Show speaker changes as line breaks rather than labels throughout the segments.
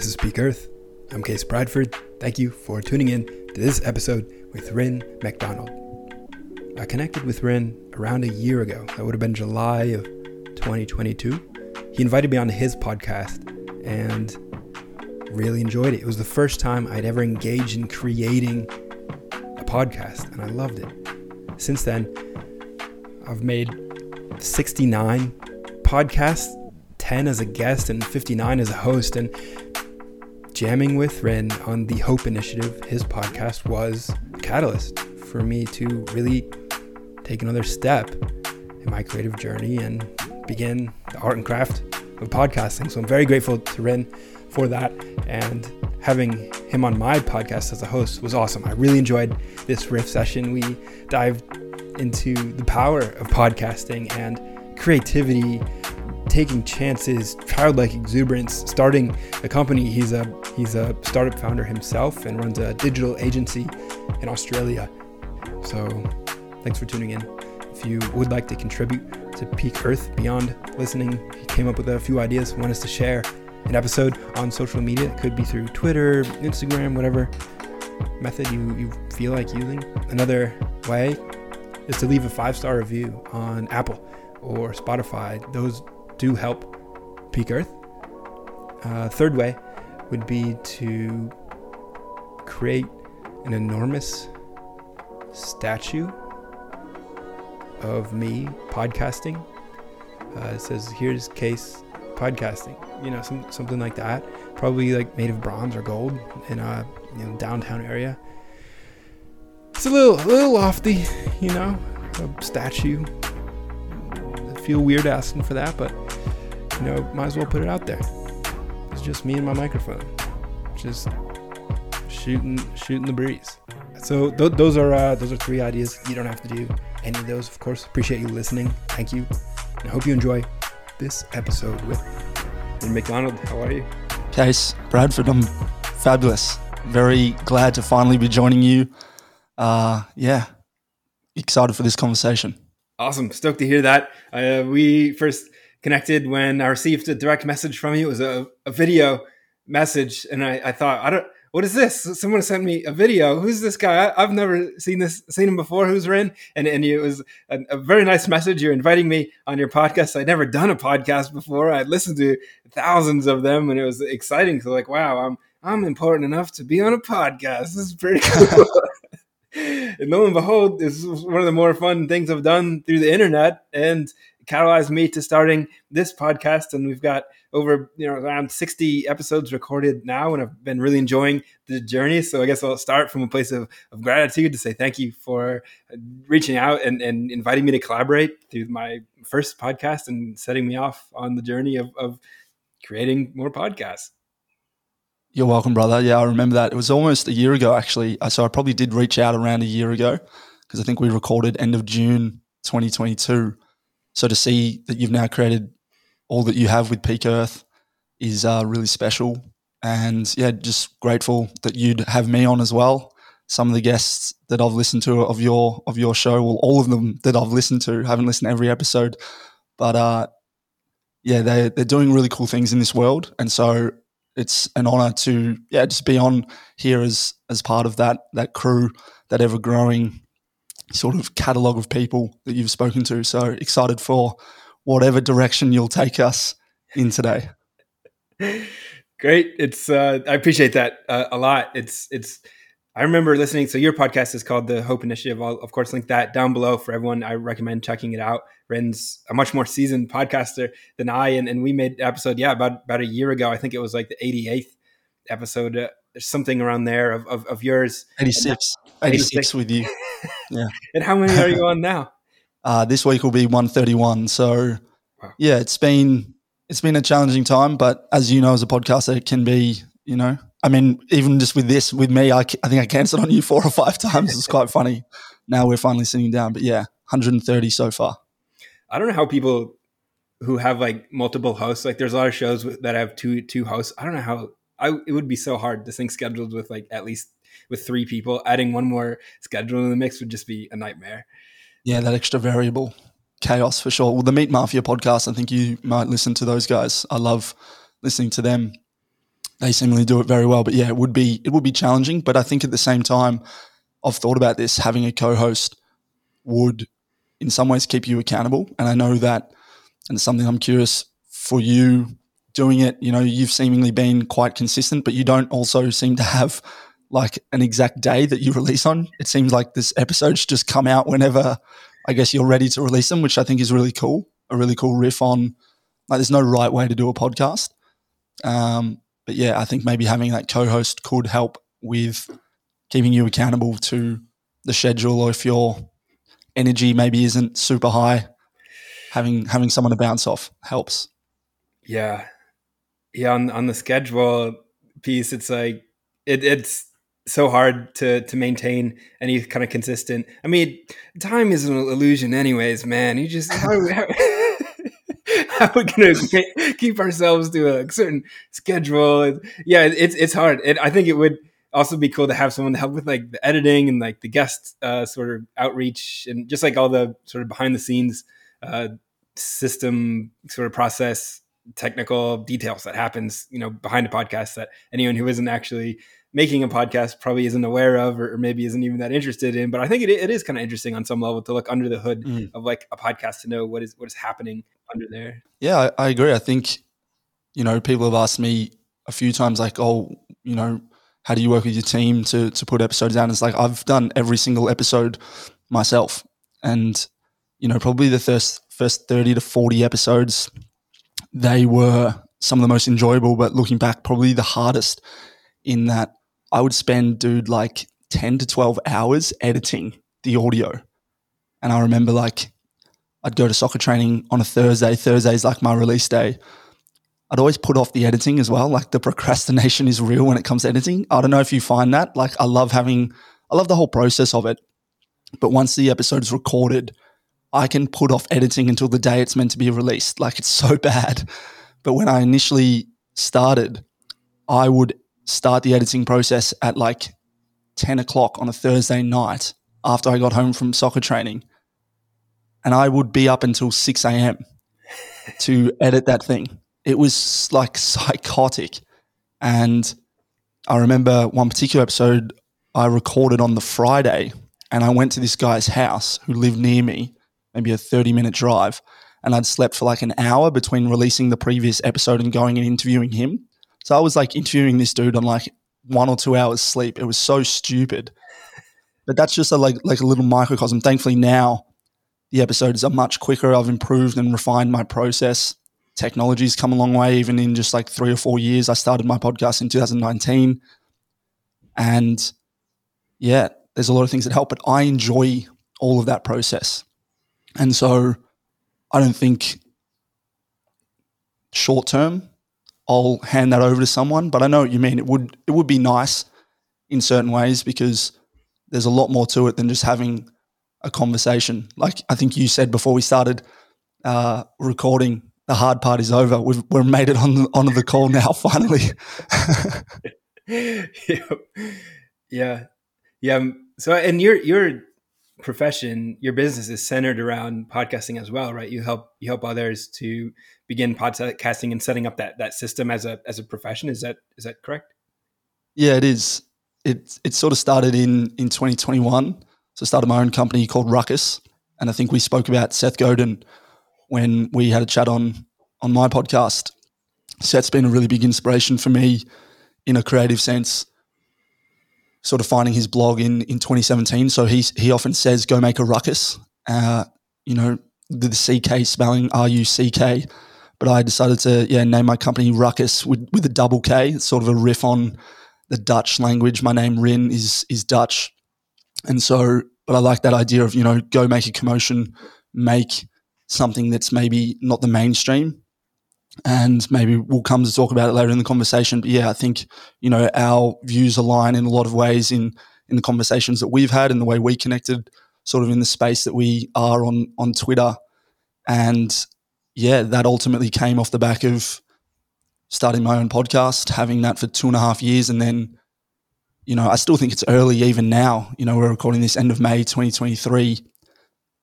This is Peak Earth. I'm Case Bradford. Thank you for tuning in to this episode with Rien MacDonald. I connected with Rien around a year ago. That would have been July of 2022. He invited me on his podcast and really enjoyed it. It was the first time I'd ever engaged in creating a podcast, and I loved it. Since then, I've made 69 podcasts 10 as a guest and 59 as a host. And jamming with Rien on the Hope Initiative, his podcast was a catalyst for me to really take another step in my creative journey and begin the art and craft of podcasting. So I'm very grateful to Rien for that. And having him on my podcast as a host was awesome. I really enjoyed this riff session. We dived into the power of podcasting and creativity taking chances, childlike exuberance, starting a company. He's a he's a startup founder himself and runs a digital agency in Australia. So, thanks for tuning in. If you would like to contribute to Peak Earth beyond listening, he came up with a few ideas. Want us to share an episode on social media. It could be through Twitter, Instagram, whatever method you, you feel like using. Another way is to leave a five star review on Apple or Spotify. Those do help peak Earth. Uh, third way would be to create an enormous statue of me podcasting. Uh, it says, "Here's case podcasting." You know, some, something like that. Probably like made of bronze or gold in a you know, downtown area. It's a little, a little lofty, you know, a statue. Feel weird asking for that, but you know, might as well put it out there. It's just me and my microphone, just shooting shooting the breeze. So th- those are uh, those are three ideas. You don't have to do any of those, of course. Appreciate you listening. Thank you. I hope you enjoy this episode with MacDonald. How are you?
Case Bradford, I'm fabulous. Very glad to finally be joining you. Uh, yeah, excited for this conversation.
Awesome. Stoked to hear that. Uh, we first connected when I received a direct message from you. It was a, a video message, and I, I, thought, I don't. What is this? Someone sent me a video. Who's this guy? I, have never seen this, seen him before. Who's Rien? And and it was a, a, very nice message. You're inviting me on your podcast. I'd never done a podcast before. I'd listened to thousands of them, and it was exciting. So like, wow, I'm I'm important enough to be on a podcast. This is pretty cool. and lo and behold, this is one of the more fun things I've done through the internet. And catalyzed me to starting this podcast. And we've got over you know around 60 episodes recorded now, and I've been really enjoying the journey. So I guess I'll start from a place of, of gratitude to say thank you for reaching out and, and inviting me to collaborate through my first podcast and setting me off on the journey of, of creating more podcasts.
You're welcome, brother. Yeah, I remember that. It was almost a year ago, actually. So I probably did reach out around a year ago because I think we recorded end of June 2022. So to see that you've now created all that you have with Peak Earth is uh, really special. And yeah, just grateful that you'd have me on as well. Some of the guests that I've listened to of your of your show, well, all of them that I've listened to, haven't listened to every episode, but uh, yeah, they they're doing really cool things in this world, and so it's an honor to yeah just be on here as as part of that that crew, that ever growing sort of catalog of people that you've spoken to. So excited for whatever direction you'll take us in today.
Great. It's uh, I appreciate that uh, a lot. It's it's I remember listening. So your podcast is called the Hope Initiative. I'll of course link that down below for everyone. I recommend checking it out. Rien's a much more seasoned podcaster than I, and, and we made episode yeah about about a year ago. I think it was like the 88th episode. Uh, there's something around there of, of, of yours.
86. 86 with you.
Yeah. and how many are you on now?
Uh, this week will be 131. So wow. yeah, it's been it's been a challenging time, but as you know, as a podcaster, it can be, you know, I mean, even just with this, with me, I, I think I cancelled on you four or five times. It's quite funny. Now we're finally sitting down, but yeah, 130 so far.
I don't know how people who have like multiple hosts, like there's a lot of shows that have two two hosts. I don't know how I, it would be so hard. This thing scheduled with like at least with three people. Adding one more schedule in the mix would just be a nightmare.
Yeah, that extra variable chaos for sure. Well, the Meat Mafia podcast, I think you might listen to those guys. I love listening to them. They seemingly do it very well. But yeah, it would be it would be challenging. But I think at the same time, I've thought about this. Having a co-host would, in some ways, keep you accountable. And I know that, and it's something I'm curious for you doing it. You know, you've seemingly been quite consistent, but you don't also seem to have like an exact day that you release on. It seems like this episodes just come out whenever I guess you're ready to release them, which I think is really cool. A really cool riff on like there's no right way to do a podcast. Um, but yeah, I think maybe having that co-host could help with keeping you accountable to the schedule, or if your energy maybe isn't super high, having having someone to bounce off helps.
Yeah, yeah. On on the schedule piece, it's like it, it's so hard to to maintain any kind of consistent. I mean, time is an illusion, anyways, man. You just how, how, how are gonna keep ourselves to a certain schedule? Yeah, it's it's hard. It, I think it would also be cool to have someone to help with like the editing and like the guest uh, sort of outreach and just like all the sort of behind the scenes uh, system sort of process technical details that happens you know behind a podcast that anyone who isn't actually making a podcast probably isn't aware of or, maybe isn't even that interested in but i think it, it is kind of interesting on some level to look under the hood mm. of like a podcast to know what is what is happening under there
yeah I, I agree i think you know people have asked me a few times like oh you know how do you work with your team to to put episodes out? And it's like I've done every single episode myself, and you know probably the first first thirty to forty episodes, they were some of the most enjoyable, but looking back, probably the hardest. In that, I would spend, dude, like ten to twelve hours editing the audio, and I remember like I'd go to soccer training on a Thursday. Thursday's like my release day. I'd always put off the editing as well. Like the procrastination is real when it comes to editing. I don't know if you find that. Like I love having, I love the whole process of it. But once the episode is recorded, I can put off editing until the day it's meant to be released. Like it's so bad. But when I initially started, I would start the editing process at like 10 o'clock on a Thursday night after I got home from soccer training. And I would be up until 6 a.m. to edit that thing it was like psychotic. And I remember one particular episode I recorded on the Friday, and I went to this guy's house who lived near me, maybe a 30 minute drive. And I'd slept for like an hour between releasing the previous episode and going and interviewing him. So I was like interviewing this dude on like one or two hours sleep. It was so stupid. But that's just a, like like a little microcosm. Thankfully now the episodes are much quicker. I've improved and refined my process technology's come a long way, even in just like three or four years. I started my podcast in 2019. And yeah, there's a lot of things that help, but I enjoy all of that process. And so I don't think short term I'll hand that over to someone, but I know what you mean. It would it would be nice in certain ways because there's a lot more to it than just having a conversation. Like I think you said before we started uh, recording, the hard part is over. We've we've made it on the, onto the call now. Finally.
yeah, yeah, yeah. Um, so, and your your profession, your business is centered around podcasting as well, right? You help you help others to begin podcasting and setting up that that system as a as a profession. Is that is that correct?
Yeah, it is. It it sort of started in in 2021. So I started my own company called Ruckus, and I think we spoke about Seth Godin when we had a chat on on my podcast. Seth's been a really big inspiration for me in a creative sense. Sort of finding his blog in in 2017. So he's he often says, "Go make a ruckus." Uh, you know, the, the CK spelling R U C K. But I decided to yeah name my company Ruckus with with a double K. It's sort of a riff on the Dutch language. My name Rien is is Dutch, and so but I like that idea of you know go make a commotion, make something that's maybe not the mainstream. And maybe we'll come to talk about it later in the conversation. But yeah, I think, you know, our views align in a lot of ways in, in the conversations that we've had and the way we connected sort of in the space that we are on, on Twitter. And yeah, that ultimately came off the back of starting my own podcast, having that for two and a half years. And then, you know, I still think it's early even now. You know, we're recording this end of May 2023.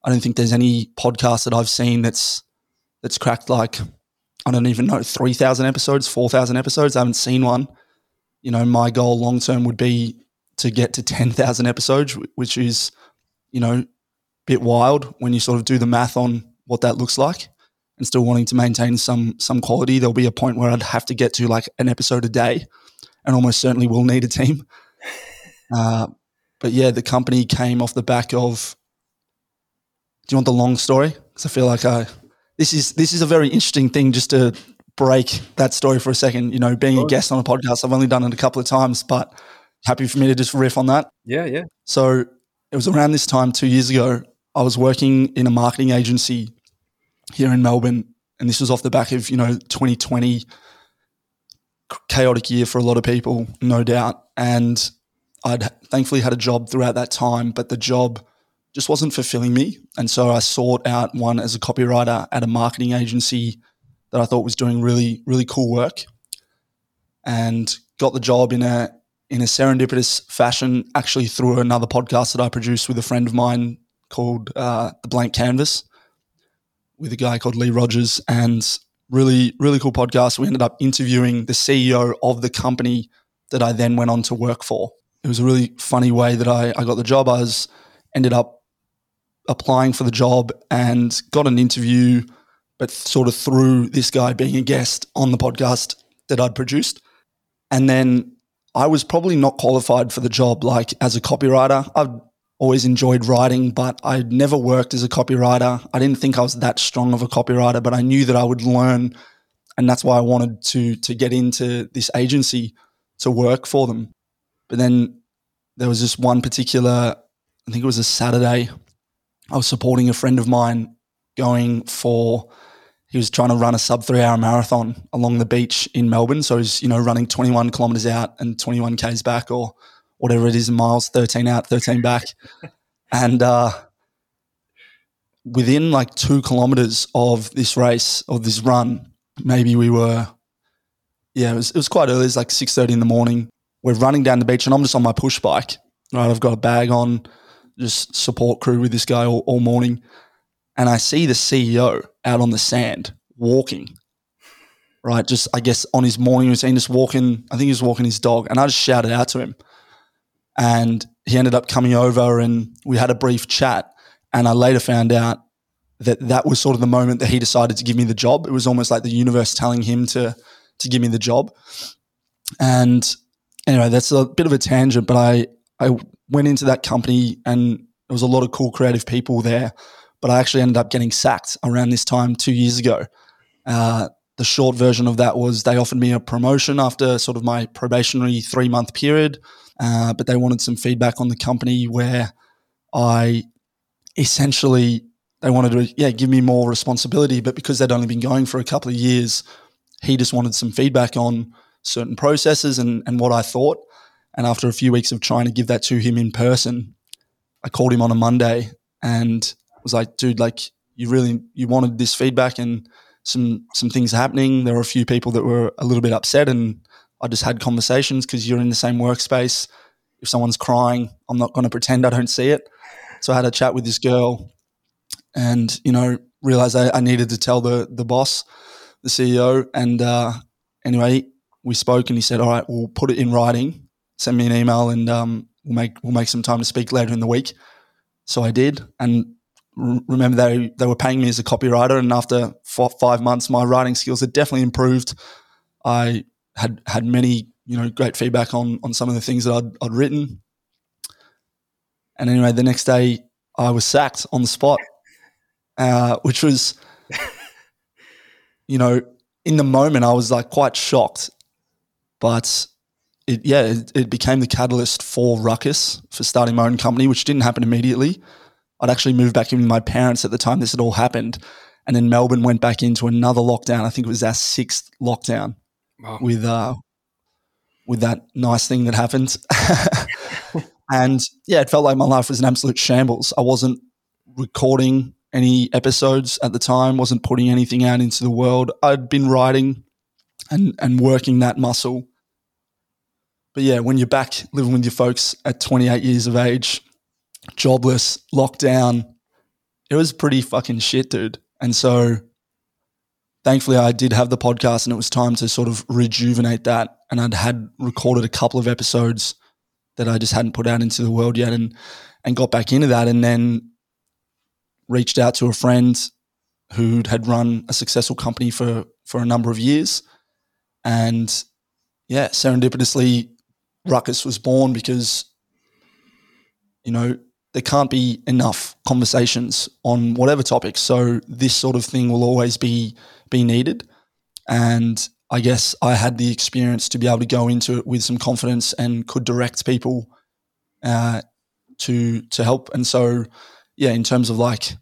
I don't think there's any podcast that I've seen that's that's cracked like I don't even know three thousand episodes, four thousand episodes. I haven't seen one, you know, my goal long term would be to get to 10,000 episodes, which is, you know, a bit wild when you sort of do the math on what that looks like and still wanting to maintain some some quality. There'll be a point where I'd have to get to like an episode a day and almost certainly will need a team. Uh, but yeah, the company came off the back of. Do you want the long story? Because I feel like I this is this is a very interesting thing just to break that story for a second. You know, being a guest on a podcast, I've only done it a couple of times, but happy for me to just riff on that.
Yeah, yeah.
So it was around this time two years ago. I was working in a marketing agency here in Melbourne, and this was off the back of you know 2020 chaotic year for a lot of people, no doubt. And I'd thankfully had a job throughout that time, but the job just wasn't fulfilling me. And so I sought out one as a copywriter at a marketing agency that I thought was doing really, really cool work and got the job in a in a serendipitous fashion, actually through another podcast that I produced with a friend of mine called uh, The Blank Canvas with a guy called Lee Rogers and really, really cool podcast. We ended up interviewing the CEO of the company that I then went on to work for. It was a really funny way that I, I got the job. I was ended up applying for the job and got an interview, but sort of through this guy being a guest on the podcast that I'd produced. And then I was probably not qualified for the job, like as a copywriter. I've always enjoyed writing, but I'd never worked as a copywriter. I didn't think I was that strong of a copywriter, but I knew that I would learn. And that's why I wanted to to get into this agency to work for them. But then there was this one particular, I think it was a Saturday, I was supporting a friend of mine going for he was trying to run a sub three hour marathon along the beach in Melbourne. So he's, you know, running 21 kilometers out and 21 Ks back or whatever it is miles, 13 out, 13 back. and uh, within like two kilometers of this race, of this run, maybe we were, yeah, it was, it was quite early. It was like 6.30 in the morning. We're running down the beach and I'm just on my push bike, right? I've got a bag on, just support crew with this guy all, all morning. And I see the CEO out on the sand walking, right? Just, I guess, on his morning routine, just walking. I think he was walking his dog. And I just shouted out to him. And he ended up coming over and we had a brief chat. And I later found out that that was sort of the moment that he decided to give me the job. It was almost like the universe telling him to, to give me the job. And anyway, that's a bit of a tangent, but I, I went into that company and there was a lot of cool creative people there. But I actually ended up getting sacked around this time two years ago. Uh, the short version of that was they offered me a promotion after sort of my probationary three month period, uh, but they wanted some feedback on the company where I essentially they wanted to yeah give me more responsibility, but because they'd only been going for a couple of years, he just wanted some feedback on certain processes and, and what I thought. And after a few weeks of trying to give that to him in person, I called him on a Monday and was like, dude, like you really you wanted this feedback and some some things happening. There were a few people that were a little bit upset and I just had conversations because you're in the same workspace. If someone's crying, I'm not going to pretend I don't see it. So I had a chat with this girl and, you know, realized I, I needed to tell the the boss, the CEO. And uh, anyway, we spoke and he said, all right, we'll put it in writing send me an email and um, we'll make we'll make some time to speak later in the week. So I did, and remember they they were paying me as a copywriter, and after four, five months, my writing skills had definitely improved. I had had many you know great feedback on on some of the things that I'd, I'd written, and anyway, the next day I was sacked on the spot, uh, which was, you know, in the moment I was like quite shocked, but it, yeah, it, it, became the catalyst for Ruckus for starting my own company, which didn't happen immediately. I'd actually moved back in with my parents at the time this had all happened. And then Melbourne went back into another lockdown. I think it was our sixth lockdown wow. with uh, with that nice thing that happened. and yeah, it felt like my life was an absolute shambles. I wasn't recording any episodes at the time, wasn't putting anything out into the world. I'd been writing and, and working that muscle but yeah, when you're back living with your folks at 28 years of age, jobless, locked down, it was pretty fucking shit, dude. And so thankfully I did have the podcast and it was time to sort of rejuvenate that. And I'd had recorded a couple of episodes that I just hadn't put out into the world yet, and and got back into that, and then reached out to a friend who had run a successful company for for a number of years, and yeah, serendipitously, Ruckus was born because you know there can't be enough conversations on whatever topic. So this sort of thing will always be be needed, and I guess I had the experience to be able to go into it with some confidence and could direct people uh, to to help. And so, yeah, in terms of like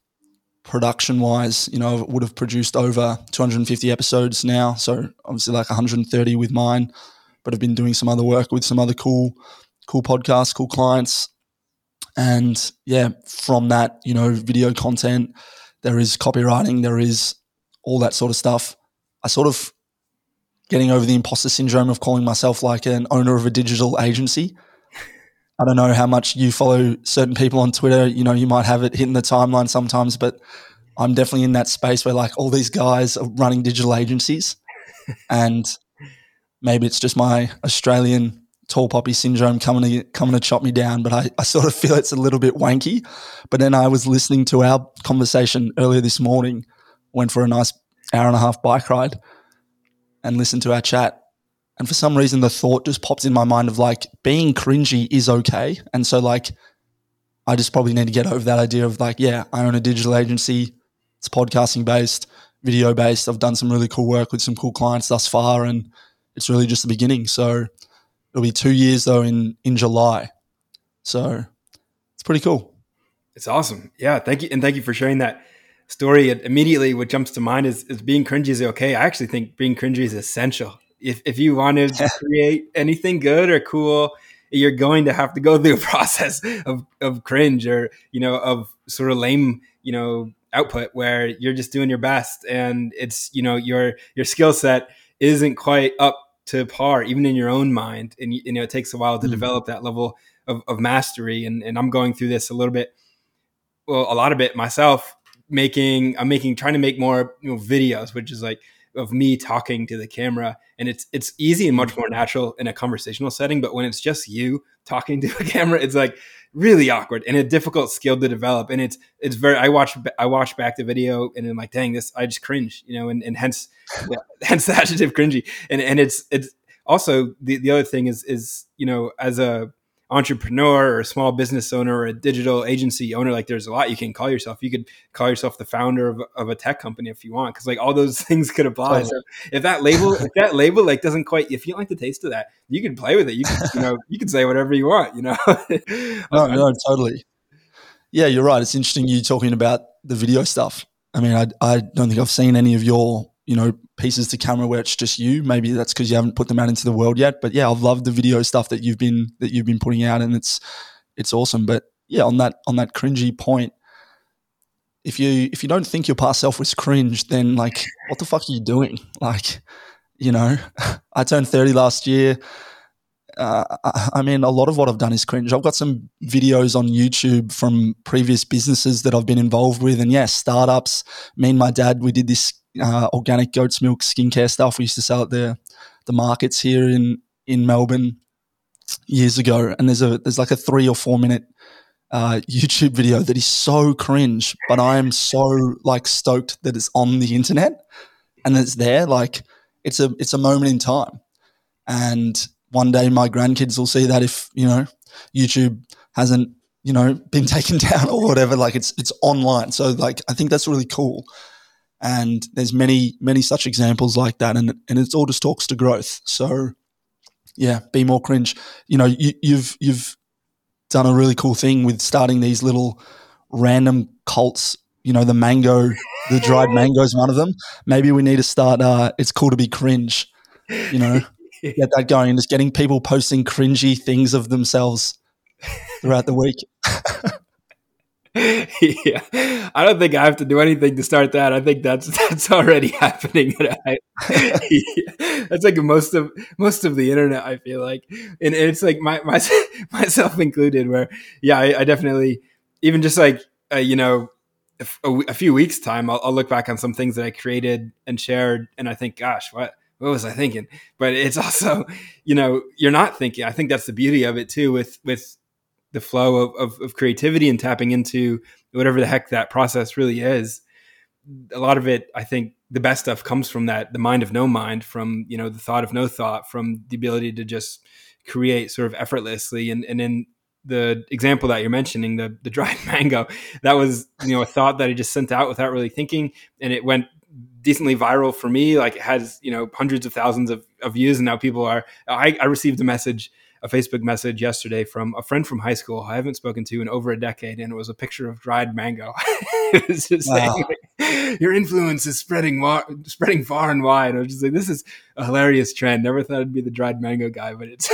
production wise, you know, I would have produced over 250 episodes now. So obviously like 130 with mine, but I've been doing some other work with some other cool, cool podcasts, cool clients. And yeah, from that, you know, video content, there is copywriting, there is all that sort of stuff. I sort of getting over the imposter syndrome of calling myself like an owner of a digital agency. I don't know how much you follow certain people on Twitter. You know, you might have it hitting the timeline sometimes, but I'm definitely in that space where like all these guys are running digital agencies, and maybe it's just my Australian tall poppy syndrome coming to coming to chop me down. But I, I sort of feel it's a little bit wanky. But then I was listening to our conversation earlier this morning, went for a nice hour and a half bike ride, and listened to our chat and for some reason, the thought just pops in my mind of like being cringy is okay. And so, like, I just probably need to get over that idea of like, yeah, I own a digital agency. It's podcasting based, video based. I've done some really cool work with some cool clients thus far, and it's really just the beginning. So it'll be two years though in in July. So it's pretty cool.
It's awesome. Yeah, thank you, and thank you for sharing that story. Immediately, what jumps to mind is, is being cringy is okay. I actually think being cringy is essential if, if you want to create anything good or cool, you're going to have to go through a process of, of cringe or, you know, of sort of lame, you know, output where you're just doing your best and it's, you know, your, your skill set isn't quite up to par, even in your own mind. And, you know, it takes a while to mm. develop that level of, of mastery. And, and I'm going through this a little bit, well, a lot of it myself making, I'm making, trying to make more, you know, videos, which is like, of me talking to the camera and it's it's easy and much mm-hmm. more natural in a conversational setting but when it's just you talking to a camera it's like really awkward and a difficult skill to develop. And it's it's very i watch i watch back the video and i'm like dang this i just cringe you know and, and hence hence the adjective cringy. And and it's it's also the, the other thing is is you know as a entrepreneur or a small business owner or a digital agency owner like there's a lot you can call yourself. You could call yourself the founder of, of a tech company if you want because like all those things could apply. Totally. so if that label if that label like doesn't quite if you don't like the taste of that you can play with it. You can you know you can say whatever you want you know?
No no totally. Yeah you're right. It's interesting you talking about the video stuff. I mean i, I don't think i've seen any of your you know pieces to camera where it's just you. Maybe that's because you haven't put them out into the world yet. But yeah, I've loved the video stuff that you've been that you've been putting out, and it's it's awesome. But yeah, on that on that cringy point, if you if you don't think your past self was cringe, then like what the fuck are you doing? Like, you know, I turned thirty last year. Uh, I mean, a lot of what I've done is cringe. I've got some videos on YouTube from previous businesses that I've been involved with, and yeah, startups. Me and my dad, we did this uh, organic goat's milk skincare stuff. We used to sell at the the markets here in in Melbourne years ago, and there's a there's like a three or four minute uh, YouTube video that is so cringe, but I am so like stoked that it's on the internet and it's there. Like it's a it's a moment in time, and one day my grandkids will see that if you know YouTube hasn't you know been taken down or whatever, like it's it's online. So like I think that's really cool and there's many many such examples like that. And and it all just talks to growth. So yeah be more cringe. You know you, you've you've done a really cool thing with starting these little random cults. You know the mango the dried mango is one of them. Maybe we need to start uh it's cool to be cringe you know? Get that going and just getting people posting cringy things of themselves throughout the week
yeah, I don't think I have to do anything to start that. I think that's that's already happening. Yeah, that's like most of most of the internet. I feel like, and it's like my, my myself included. Where yeah, I, I definitely even just like uh, you know a, a, few weeks time, I'll, I'll, look back on some things that I created and shared, and I think, gosh, what what was I thinking? But it's also, you know, you're not thinking. I think that's the beauty of it too, with with the flow of, of, of creativity and tapping into whatever the heck that process really is. A lot of it, I think, the best stuff comes from that the mind of no mind, from you know the thought of no thought, from the ability to just create sort of effortlessly. And and in the example that you're mentioning, the the dried mango, that was you know a thought that I just sent out without really thinking, and it went decently viral for me. Like it has, you know, hundreds of thousands of, of views. And now people are, I, I received a message, a Facebook message yesterday from a friend from high school I haven't spoken to in over a decade. And it was a picture of dried mango. it was just wow. saying, like, your influence is spreading, wa- spreading far and wide. I was just like, this is a hilarious trend. Never thought I'd be the dried mango guy, but it's,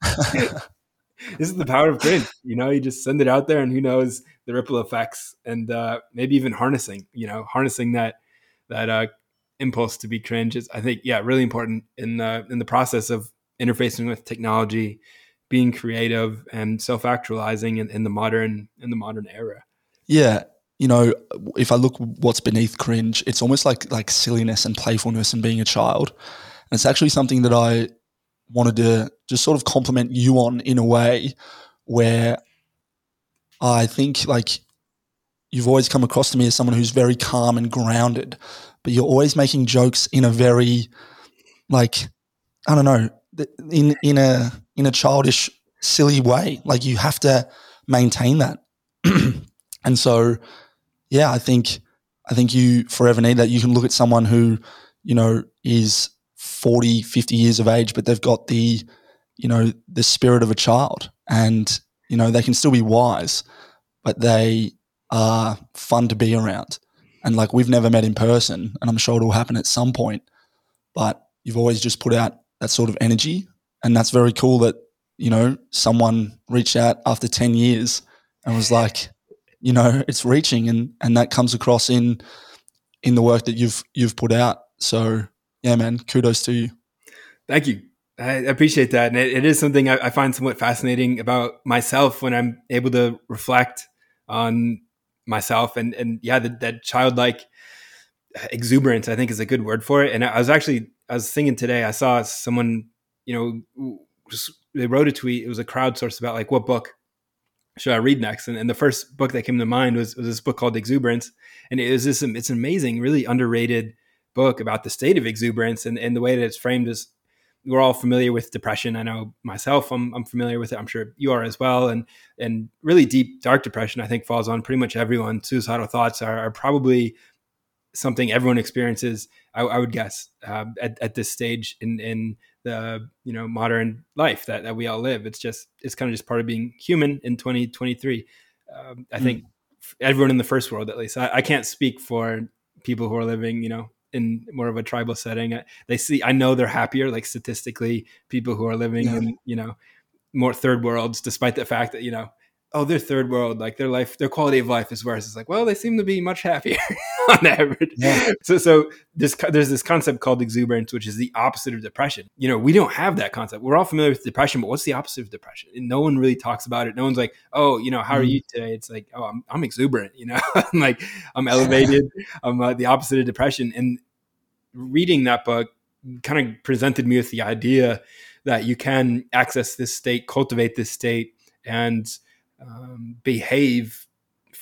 this is the power of print. You know, you just send it out there and who knows the ripple effects and uh, maybe even harnessing, you know, harnessing that that uh, impulse to be cringe is, I think, yeah, really important in the in the process of interfacing with technology, being creative, and self actualizing in, in the modern in the modern era.
Yeah, you know, if I look what's beneath cringe, it's almost like like silliness and playfulness and being a child. And it's actually something that I wanted to just sort of compliment you on in a way where I think like you've always come across to me as someone who's very calm and grounded, but you're always making jokes in a very like I don't know, in in a in a childish silly way. Like you have to maintain that. and so yeah, I think I think you forever need that. You can look at someone who, you know, is 40, 50 years of age, but they've got the, you know, the spirit of a child and, you know, they can still be wise, but they are fun to be around. And like we've never met in person, and I'm sure it'll happen at some point, but you've always just put out that sort of energy. And that's very cool that, you know, someone reached out after 10 years and was like, you know, it's reaching and and that comes across in in the work that you've you've put out. So yeah, man, kudos to you.
Thank you. I appreciate that. And it, it is something I, I, find somewhat fascinating about myself when I'm able to reflect on myself and and yeah that, that childlike exuberance i think is a good word for it and i was actually i was thinking today i saw someone you know they wrote a tweet it was a crowdsourced about like what book should i read next and, and the first book that came to mind was, was this book called exuberance and it was this it's an amazing really underrated book about the state of exuberance and, and the way that it's framed is we're all familiar with depression. I know myself, I'm, I'm familiar with it. I'm sure you are as well. And and really deep, dark depression, I think, falls on pretty much everyone. Suicidal thoughts are, are probably something everyone experiences. I, I would guess uh, at, at this stage in in the you know modern life that, that we all live. It's just it's kind of just part of being human in 2023. Um, I mm. think everyone in the first world, at least. I, I can't speak for people who are living, you know, in more of a tribal setting. They see, I know they're happier, like statistically, people who are living yeah. in, you know, more third worlds, despite the fact that, you know, oh, they're third world, like their life, their quality of life is worse. It's like, well, they seem to be much happier on average. Yeah. So, so this, there's this concept called exuberance, which is the opposite of depression. You know, we don't have that concept. We're all familiar with depression, but what's the opposite of depression? And no one really talks about it. No one's like, oh, you know, how are mm-hmm. you today? It's like, oh, I'm, I'm exuberant. You know, I'm like, I'm elevated. I'm uh, the opposite of depression. And reading that book kind of presented me with the idea that you can access this state, cultivate this state, and um, behave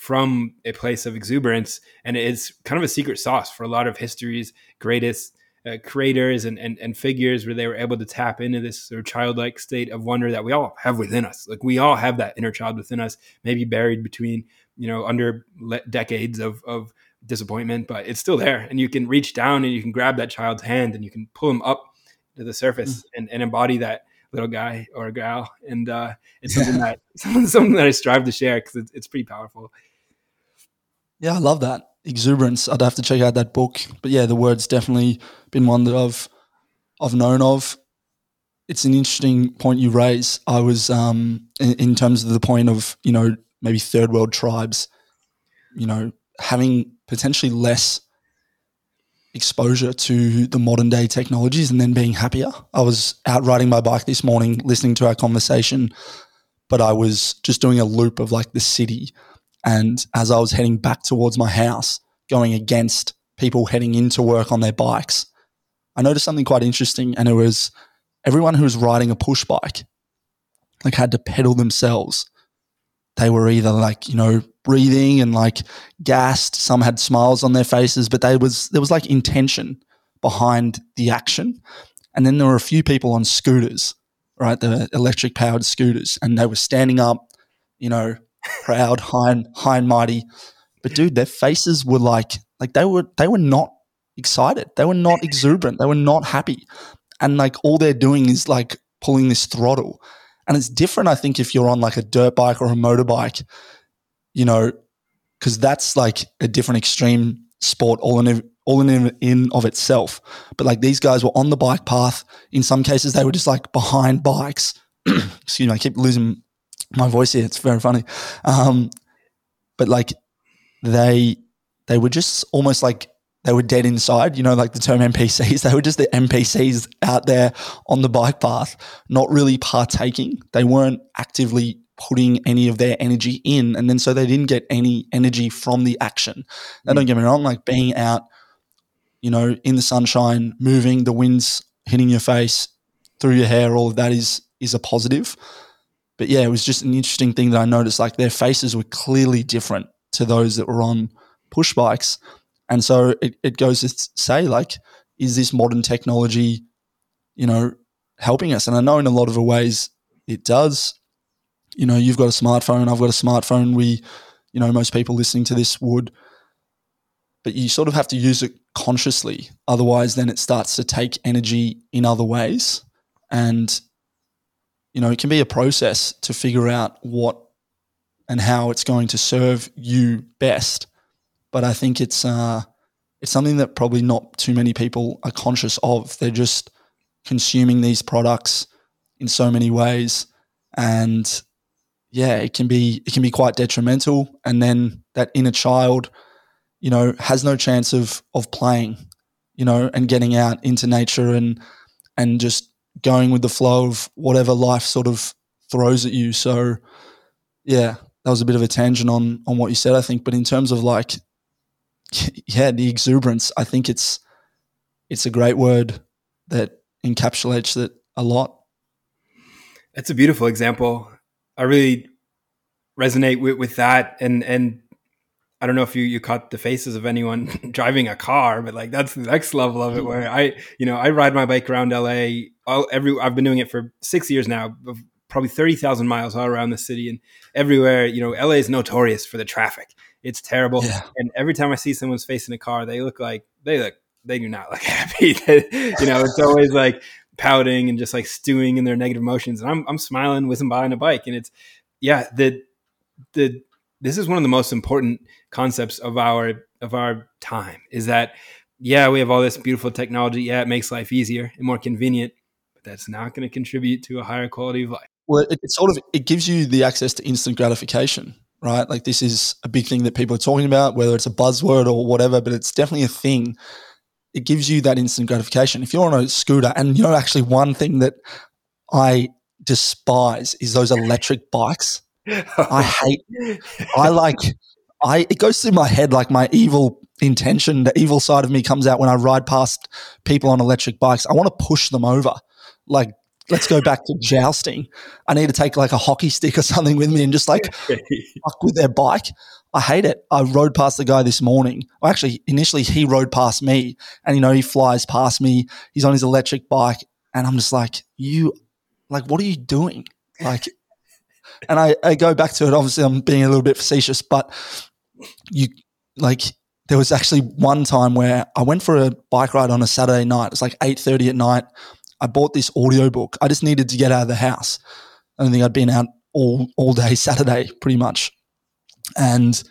from a place of exuberance. And it's kind of a secret sauce for a lot of history's greatest uh, creators and, and, and figures where they were able to tap into this sort of childlike state of wonder that we all have within us. Like we all have that inner child within us, maybe buried between, you know, under le- decades of, of disappointment, but it's still there. And you can reach down and you can grab that child's hand and you can pull him up to the surface mm. and, and embody that little guy or a gal. And uh, it's something that something that I strive to share because it's, it's pretty powerful.
Yeah, I love that exuberance. I'd have to check out that book, but yeah, the word's definitely been one that I've I've known of. It's an interesting point you raise. I was um, in, in terms of the point of you know maybe third world tribes, you know, having potentially less exposure to the modern day technologies and then being happier. I was out riding my bike this morning, listening to our conversation, but I was just doing a loop of like the city. And as I was heading back towards my house, going against people heading into work on their bikes, I noticed something quite interesting, and it was everyone who was riding a push bike, like had to pedal themselves. They were either like you know breathing and like gassed. Some had smiles on their faces, but they was there was like intention behind the action. And then there were a few people on scooters, right, the electric powered scooters, and they were standing up, you know, proud, high and high and mighty. But dude, their faces were like like they were they were not excited. They were not exuberant. They were not happy. And like all they're doing is like pulling this throttle. And it's different, I think, if you're on like a dirt bike or a motorbike, you know, because that's like a different extreme sport all in all in in of itself. But like these guys were on the bike path. In some cases, they were just like behind bikes. Excuse me, I keep losing my voice here. It's very funny. Um, but like they they were just almost like they were dead inside, you know, like the term NPCs. They were just the NPCs out there on the bike path, not really partaking. They weren't actively putting any of their energy in. And then so they didn't get any energy from the action. Now, don't get me wrong, like being out, you know, in the sunshine, moving, the wind's hitting your face, through your hair, all of that is is a positive. But yeah, it was just an interesting thing that I noticed. Like their faces were clearly different to those that were on push bikes. And so it, it goes to say, like, is this modern technology, you know, helping us? And I know in a lot of ways it does. You know, you've got a smartphone, I've got a smartphone. We, you know, most people listening to this would, but you sort of have to use it consciously. Otherwise, then it starts to take energy in other ways. And, you know, it can be a process to figure out what and how it's going to serve you best. But I think it's uh, it's something that probably not too many people are conscious of. They're just consuming these products in so many ways, and yeah, it can be it can be quite detrimental. And then that inner child, you know, has no chance of of playing, you know, and getting out into nature and and just going with the flow of whatever life sort of throws at you. So yeah, that was a bit of a tangent on on what you said, I think. But in terms of like, yeah, the exuberance, I think it's it's a great word that encapsulates it a lot.
It's a beautiful example. I really resonate with, with that, and and I don't know if you you caught the faces of anyone driving a car, but like that's the next level of it. Where mm-hmm. I, you know, I ride my bike around LA. All, every I've been doing it for six years now, probably 30,000 miles all around the city and everywhere. You know, LA is notorious for the traffic. It's terrible. Yeah. And every time I see someone's face in a car, they look like they look, they do not look happy. you know, it's always like pouting and just like stewing in their negative emotions. And I'm, I'm smiling with them behind a bike. And it's, yeah, the, the, this is one of the most important concepts of our, of our time is that, yeah, we have all this beautiful technology. Yeah, it makes life easier and more convenient, but that's not going to contribute to a higher quality of life.
Well, it, it sort of it gives you the access to instant gratification, right? Like this is a big thing that people are talking about, whether it's a buzzword or whatever, but it's definitely a thing. It gives you that instant gratification. If you're on a scooter, and you know, actually, one thing that I despise is those electric bikes. I hate. I like. I it goes through my head like my evil intention, the evil side of me comes out when I ride past people on electric bikes. I want to push them over. Like let's go back to jousting. I need to take like a hockey stick or something with me and just like fuck with their bike. I hate it. I rode past the guy this morning. Well, actually, initially he rode past me and, you know, he flies past me. He's on his electric bike. And I'm just like, you, like, what are you doing? Like, and I, I go back to it. Obviously, I'm being a little bit facetious, but you, like, there was actually one time where I went for a bike ride on a Saturday night. It's like 8.30 at night. I bought this audiobook. I just needed to get out of the house. I don't think I'd been out all, all day Saturday, pretty much. And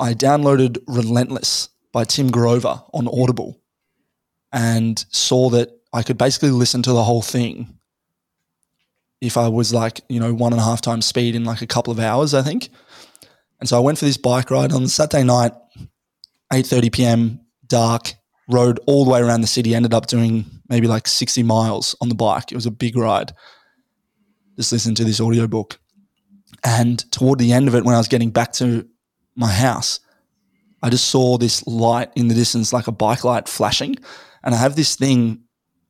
I downloaded Relentless by Tim Grover on Audible and saw that I could basically listen to the whole thing if I was like, you know, one and a half times speed in like a couple of hours, I think. And so I went for this bike ride on Saturday night, 8.30 p.m., dark, rode all the way around the city, ended up doing maybe like 60 miles on the bike. It was a big ride. Just listen to this audiobook. And toward the end of it, when I was getting back to my house, I just saw this light in the distance, like a bike light flashing. And I have this thing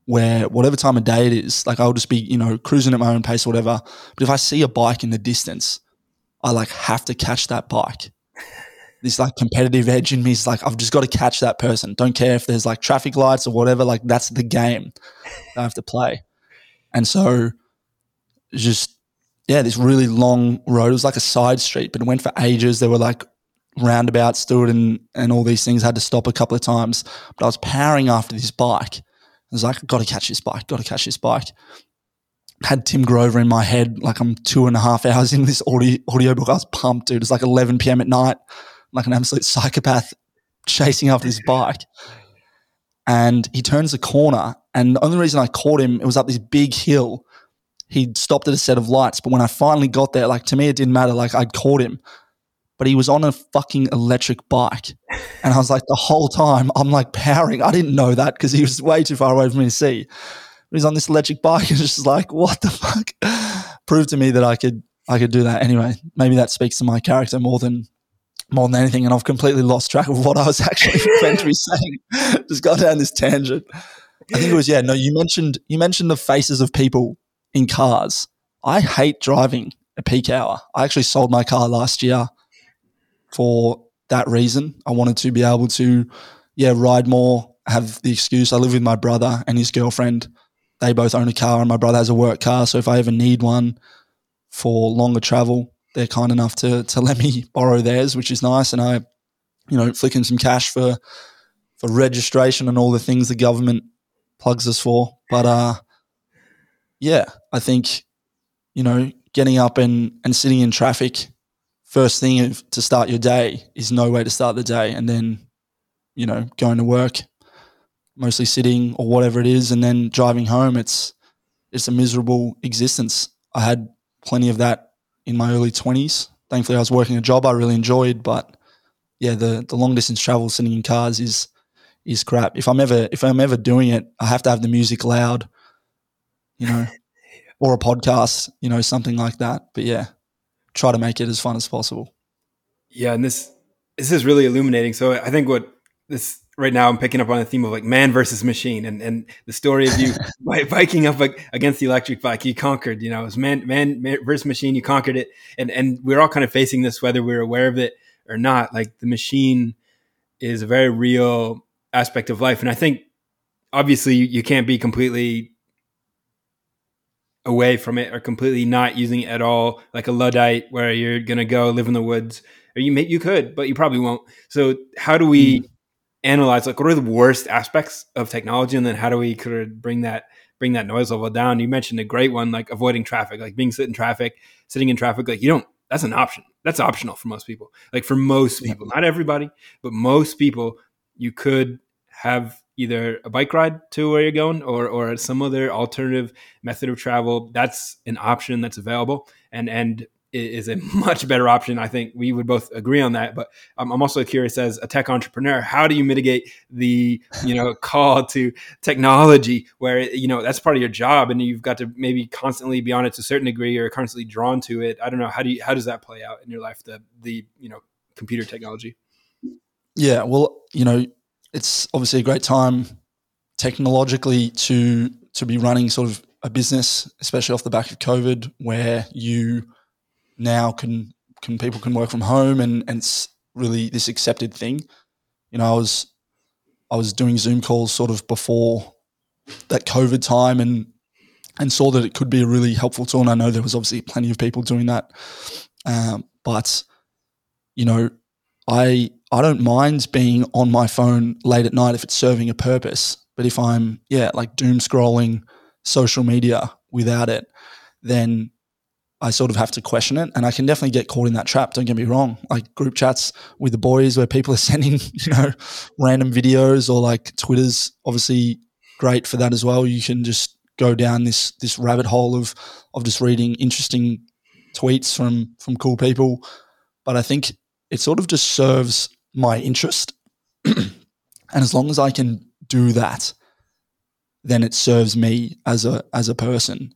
where whatever time of day it is, like I'll just be, you know, cruising at my own pace or whatever. But if I see a bike in the distance, I like have to catch that bike. This like competitive edge in me is like, I've just got to catch that person. Don't care if there's like traffic lights or whatever, like that's the game I have to play. And so just, yeah, this really long road. It was like a side street, but it went for ages. There were like roundabouts stood and, and all these things. I had to stop a couple of times, but I was powering after this bike was like, got to catch this bike, got to catch this bike. Had Tim Grover in my head, like I'm two and a half hours in this audio audiobook. I was pumped, dude. It's like 11 p.m. at night, like an absolute psychopath chasing after this bike. And he turns a corner, and the only reason I caught him, it was up this big hill. He'd stopped at a set of lights, but when I finally got there, like to me, it didn't matter. Like I'd caught him, but he was on a fucking electric bike. And I was like, the whole time I'm like powering. I didn't know that because he was way too far away from me to see. But he's on this electric bike and just like, what the fuck? Proved to me that I could I could do that. Anyway, maybe that speaks to my character more than more than anything. And I've completely lost track of what I was actually meant to be saying. just got down this tangent. I think it was, yeah, no, you mentioned you mentioned the faces of people in cars. I hate driving a peak hour. I actually sold my car last year for that reason. I wanted to be able to, yeah, ride more, have the excuse. I live with my brother and his girlfriend. They both own a car, and my brother has a work car. So if I ever need one for longer travel, they're kind enough to to let me borrow theirs, which is nice. And I, you know, flicking some cash for for registration and all the things the government plugs us for. But uh, yeah, I think you know, getting up and and sitting in traffic first thing to start your day is no way to start the day and then you know going to work mostly sitting or whatever it is and then driving home. It's it's a miserable existence. I had plenty of that in my early 20s thankfully i was working a job i really enjoyed but yeah the the long distance travel sitting in cars is is crap. If i'm ever if i'm ever doing it i have to have the music loud you know or a podcast you know something like that. But yeah try to make it as fun as possible.
Yeah, and this this is really illuminating. So I think what this right now I'm picking up on the theme of like man versus machine and, and the story of you biking up against the electric bike. You conquered, you know, it was man, man, man versus machine. You conquered it. And, and we're all kind of facing this, whether we're aware of it or not. Like the machine is a very real aspect of life. And I think obviously you can't be completely away from it or completely not using it at all, like a luddite, where you're gonna go live in the woods, or you may you could, but you probably won't. So how do we mm. analyze like what are the worst aspects of technology, and then how do we kind of bring that bring that noise level down? You mentioned a great one, like avoiding traffic, like being sit in traffic, sitting in traffic, like you don't. That's an option. That's optional for most people. Like for most people, not everybody, but most people, you could have either a bike ride to where you're going or or some other alternative method of travel that's an option that's available. And and is a much better option i think we would both agree on that. But i'm also curious as a tech entrepreneur how do you mitigate the you know call to technology where you know that's part of your job and you've got to maybe constantly be on it to a certain degree or constantly drawn to it? I don't know. How do you how does that play out in your life the the you know computer technology?
Yeah well you know it's obviously a great time technologically to to be running sort of a business, especially off the back of COVID, where you now can can people can work from home and and it's really this accepted thing. You know, I was I was doing Zoom calls sort of before that COVID time and and saw that it could be a really helpful tool. And I know there was obviously plenty of people doing that, um, but you know, I I don't mind being on my phone late at night if it's serving a purpose. But if I'm, yeah, like doom scrolling social media without it, then I sort of have to question it. And I can definitely get caught in that trap. Don't get me wrong. Like group chats with the boys where people are sending, you know, random videos or like Twitter's obviously great for that as well. You can just go down this this rabbit hole of of just reading interesting tweets from from cool people. But I think it sort of just serves my interest. and as long as I can do that, then it serves me as a as a person.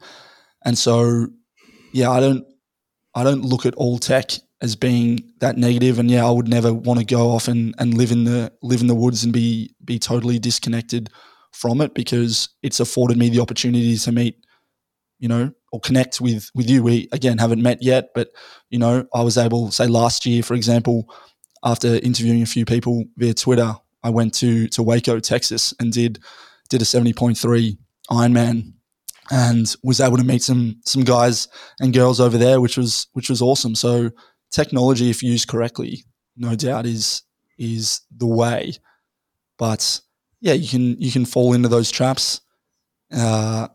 And so yeah, I don't I don't look at all tech as being that negative and yeah, I would never want to go off and, and live in the live in the woods and be be totally disconnected from it because it's afforded me the opportunity to meet, you know, or connect with with you. We again haven't met yet, but you know, I was able, say last year, for example, after interviewing a few people via Twitter, I went to to Waco, Texas, and did did a seventy point three Ironman, and was able to meet some some guys and girls over there, which was which was awesome. So technology, if used correctly, no doubt is is the way. But yeah, you can you can fall into those traps. Uh,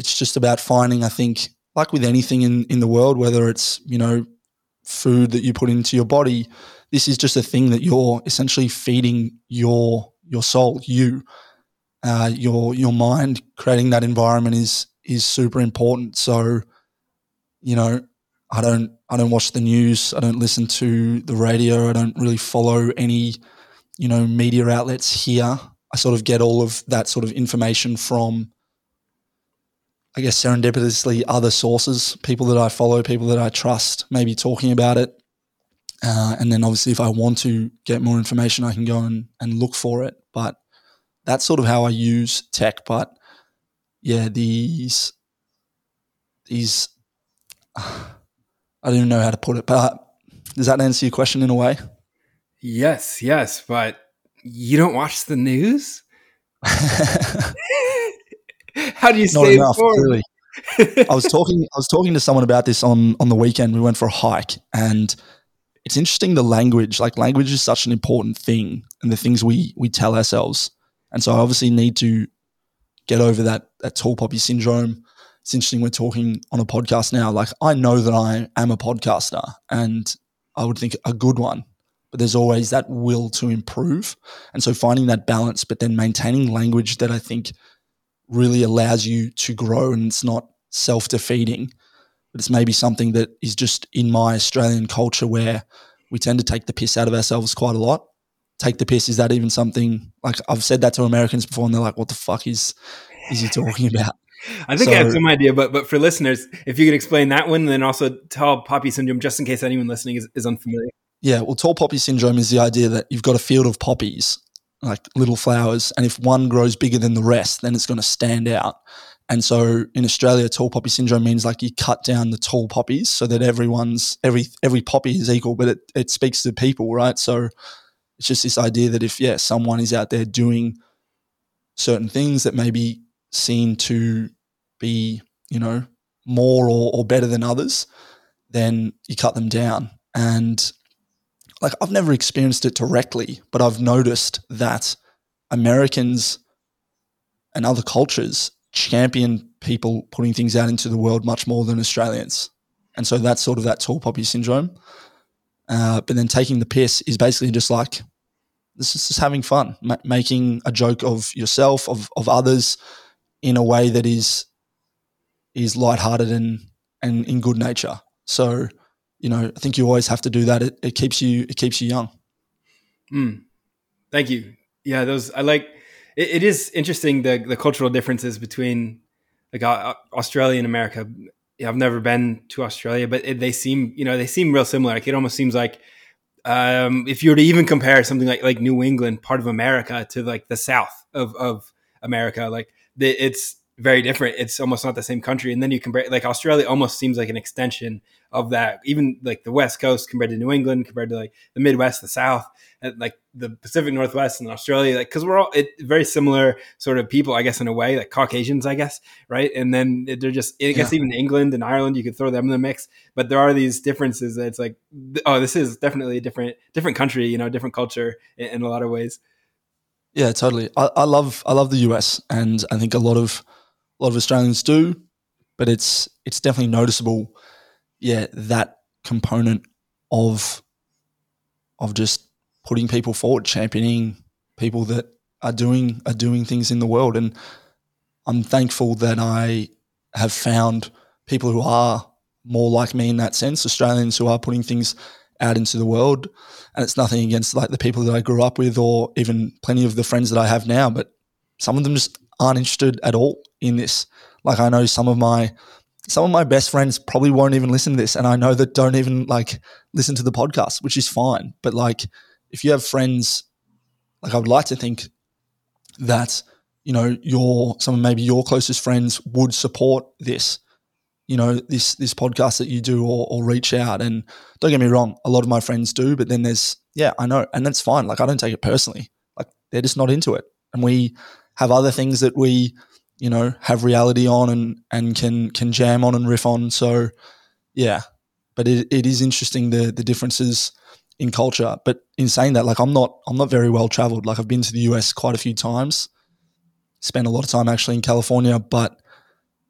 it's just about finding, I think, like with anything in in the world, whether it's you know food that you put into your body, this is just a thing that you're essentially feeding your your soul, you, uh, your your mind. Creating that environment is is super important. So, you know, I don't I don't watch the news. I don't listen to the radio. I don't really follow any, you know, media outlets here. I sort of get all of that sort of information from, I guess, serendipitously other sources, people that I follow, people that I trust, maybe talking about it. Uh, and then obviously, if I want to get more information, I can go and, and look for it. But that's sort of how I use tech. But yeah, these, these, I don't even know how to put it, but does that answer your question in a way?
Yes, yes, but you don't watch the news? how do you stay enough, informed?
I was talking I was talking to someone about this on on the weekend. We went for a hike and it's interesting the language. Like language is such an important thing and the things we we tell ourselves. And so I obviously need to get over that that tall poppy syndrome it's interesting we're talking on a podcast now. Like I know that I am a podcaster and I would think a good one, but there's always that will to improve. And so finding that balance, but then maintaining language that I think really allows you to grow and it's not self defeating, but it's maybe something that is just in my Australian culture where we tend to take the piss out of ourselves quite a lot. Take the piss, is that even something like I've said that to Americans before and they're like, what the fuck is is he talking about?
I think so, I have some idea, but but for listeners, if you could explain that one, then also tall poppy syndrome, just in case anyone listening is, is unfamiliar.
Yeah, well, tall poppy syndrome is the idea that you've got a field of poppies, like little flowers, and if one grows bigger than the rest, then it's going to stand out. And so in Australia, tall poppy syndrome means like you cut down the tall poppies so that everyone's every every poppy is equal, but it, it speaks to people, right? So it's just this idea that if yeah, someone is out there doing certain things that maybe seen to be, you know, more or, or better than others, then you cut them down. And like I've never experienced it directly, but I've noticed that Americans and other cultures champion people putting things out into the world much more than Australians. And so that's sort of that tall poppy syndrome. Uh, but then taking the piss is basically just like this is just having fun, ma- making a joke of yourself, of of others, in a way that is is lighthearted and and in good nature. So, you know, I think you always have to do that. It, it keeps you it keeps you young.
Mm. Thank you. Yeah, those I like. It, it is interesting the the cultural differences between like uh, Australia and America. Yeah, I've never been to Australia, but it, they seem you know they seem real similar. Like it almost seems like um, if you were to even compare something like like New England, part of America, to like the South of of America, like the, it's very different. It's almost not the same country. And then you compare like Australia almost seems like an extension of that. Even like the West Coast compared to New England, compared to like the Midwest, the South, and like the Pacific Northwest and Australia, like because we're all it, very similar sort of people, I guess, in a way, like Caucasians, I guess, right? And then they're just, I guess, yeah. even England and Ireland, you could throw them in the mix. But there are these differences that it's like, oh, this is definitely a different, different country, you know, different culture in, in a lot of ways.
Yeah, totally. I, I love, I love the US, and I think a lot of a lot of Australians do, but it's it's definitely noticeable. Yeah, that component of of just putting people forward, championing people that are doing are doing things in the world, and I'm thankful that I have found people who are more like me in that sense, Australians who are putting things out into the world. And it's nothing against like the people that I grew up with or even plenty of the friends that I have now, but some of them just aren't interested at all in this. Like I know some of my some of my best friends probably won't even listen to this, and I know that don't even like listen to the podcast, which is fine. But like, if you have friends, like I would like to think that you know, your some of maybe your closest friends would support this, you know, this this podcast that you do or, or reach out. And don't get me wrong, a lot of my friends do, but then there's yeah, I know, and that's fine. Like I don't take it personally. Like they're just not into it, and we have other things that we, you know, have reality on and and can can jam on and riff on. So yeah, but it, it is interesting the the differences in culture. But in saying that, like I'm not I'm not very well traveled. Like I've been to the US quite a few times, spent a lot of time actually in California, but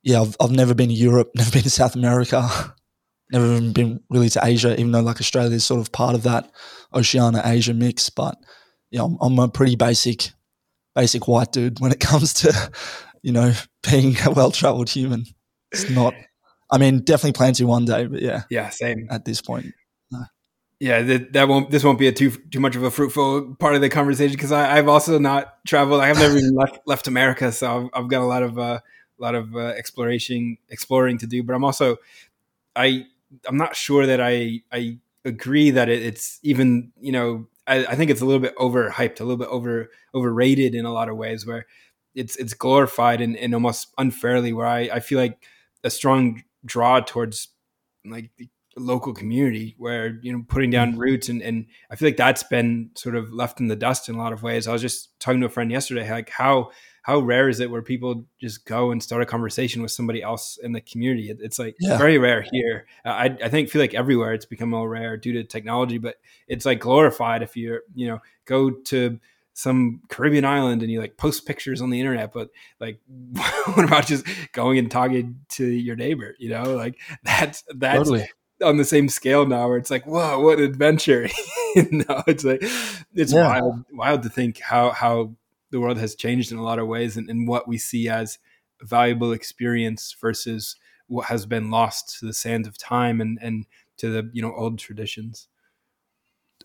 yeah, I've I've never been to Europe, never been to South America, never even been really to Asia, even though like Australia is sort of part of that Oceania Asia mix. But yeah, I'm, I'm a pretty basic basic white dude when it comes to you know being a well traveled human. It's not. I mean, definitely plan to one day, but yeah,
yeah, same
at this point
yeah, that, that won't. This won't be a too too much of a fruitful part of the conversation because I've also not traveled. I've never even left left America, so I've, I've got a lot of a uh, lot of uh, exploration exploring to do. But I'm also I I'm not sure that I I agree that it, it's even you know I, I think it's a little bit overhyped, a little bit over overrated in a lot of ways where it's it's glorified and, and almost unfairly. Where I I feel like a strong draw towards like local community where you know putting down mm-hmm. roots and and I feel like that's been sort of left in the dust in a lot of ways. I was just talking to a friend yesterday, like how how rare is it where people just go and start a conversation with somebody else in the community? It's like yeah. very rare here. I I think feel like everywhere it's become more rare due to technology, but it's like glorified if you're you know go to some Caribbean island and you like post pictures on the internet, but like, what about just going and talking to your neighbor? You know, like that's that's totally on the same scale now where it's like whoa what an adventure no it's like it's yeah. wild wild to think how how the world has changed in a lot of ways and, and what we see as valuable experience versus what has been lost to the sands of time and and to the you know old traditions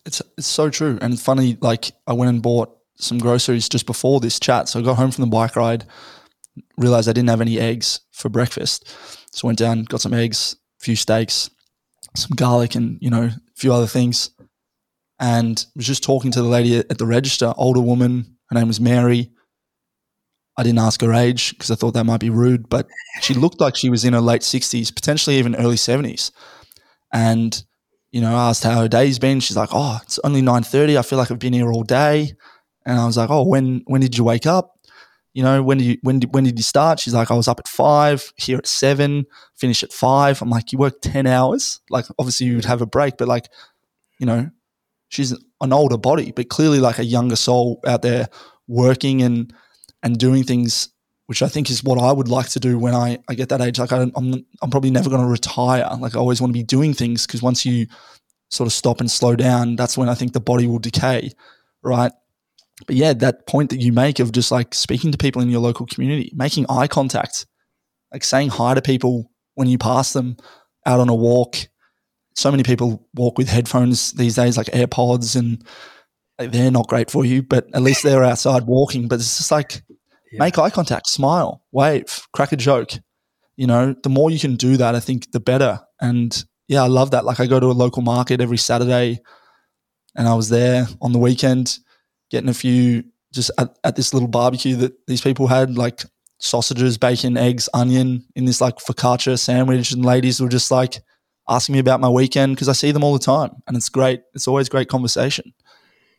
it's it's so true and funny like i went and bought some groceries just before this chat so i got home from the bike ride realized i didn't have any eggs for breakfast so went down got some eggs a few steaks some garlic and you know a few other things, and was just talking to the lady at the register, older woman. Her name was Mary. I didn't ask her age because I thought that might be rude, but she looked like she was in her late sixties, potentially even early seventies. And you know, I asked how her day's been. She's like, "Oh, it's only nine thirty. I feel like I've been here all day." And I was like, "Oh, when when did you wake up?" you know, when did you when did when did you start? She's like, I was up at five, here at seven, finish at five. I'm like, you work ten hours. Like, obviously you would have a break, but like, you know, she's an older body, but clearly like a younger soul out there working and and doing things, which I think is what I would like to do when I, I get that age. Like, I I'm, I'm probably never going to retire. Like, I always want to be doing things because once you sort of stop and slow down, that's when I think the body will decay, right? But yeah, that point that you make of just like speaking to people in your local community, making eye contact, like saying hi to people when you pass them out on a walk. So many people walk with headphones these days, like AirPods, and they're not great for you, but at least they're outside walking. But it's just like yeah. make eye contact, smile, wave, crack a joke. You know, the more you can do that, I think the better. And yeah, I love that. Like I go to a local market every Saturday and I was there on the weekend getting a few just at, at this little barbecue that these people had, like sausages, bacon, eggs, onion in this like focaccia sandwich. And ladies were just like asking me about my weekend because I see them all the time. And it's great. It's always great conversation.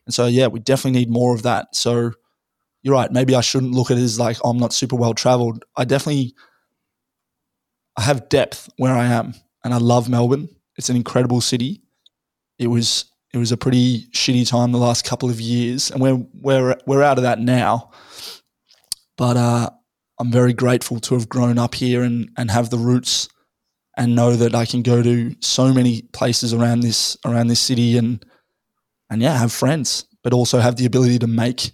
And so, yeah, we definitely need more of that. So, you're right. Maybe I shouldn't look at it as like, oh, I'm not super well traveled. I definitely I have depth where I am. And I love Melbourne. It's an incredible city. It was it was a pretty shitty time the last couple of years, and we're we're we're out of that now. But uh, I'm very grateful to have grown up here and and have the roots, and know that I can go to so many places around this around this city and and yeah, have friends, but also have the ability to make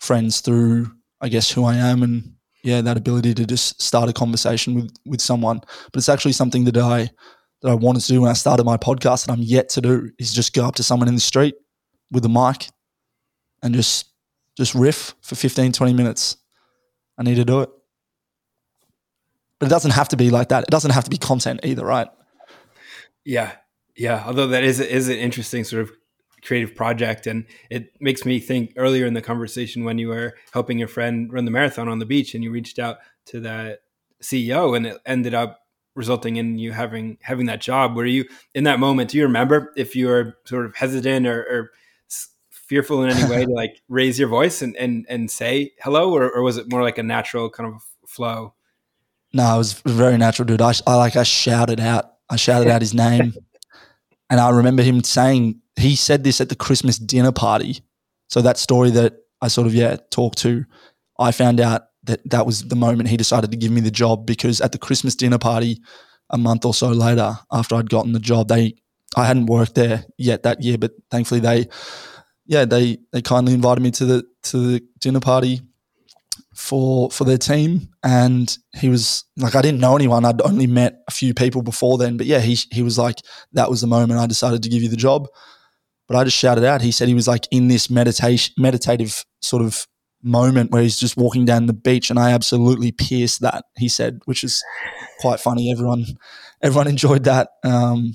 friends through I guess who I am and yeah, that ability to just start a conversation with with someone. But it's actually something that I that I wanted to do when I started my podcast and I'm yet to do is just go up to someone in the street with a mic and just just riff for 15, 20 minutes. I need to do it. But it doesn't have to be like that. It doesn't have to be content either, right?
Yeah. Yeah. Although that is is an interesting sort of creative project. And it makes me think earlier in the conversation when you were helping your friend run the marathon on the beach and you reached out to that CEO and it ended up resulting in you having having that job. Were you in that moment? Do you remember if you were sort of hesitant or, or fearful in any way to like raise your voice and and, and say hello, or, or was it more like a natural kind of flow?
No, it was very natural, dude. I, I like I shouted out. I shouted out his name, and I remember him saying he said this at the Christmas dinner party. So that story that I sort of yeah talked to, I found out that that was the moment he decided to give me the job because at the Christmas dinner party, a month or so later after I'd gotten the job, they I hadn't worked there yet that year, but thankfully they yeah they they kindly invited me to the to the dinner party for for their team. And he was like I didn't know anyone. I'd only met a few people before then but yeah he he was like that was the moment I decided to give you the job. But I just shouted out. He said he was like in this meditation meditative sort of moment where he's just walking down the beach and I absolutely pierced that he said which is quite funny everyone everyone enjoyed that um,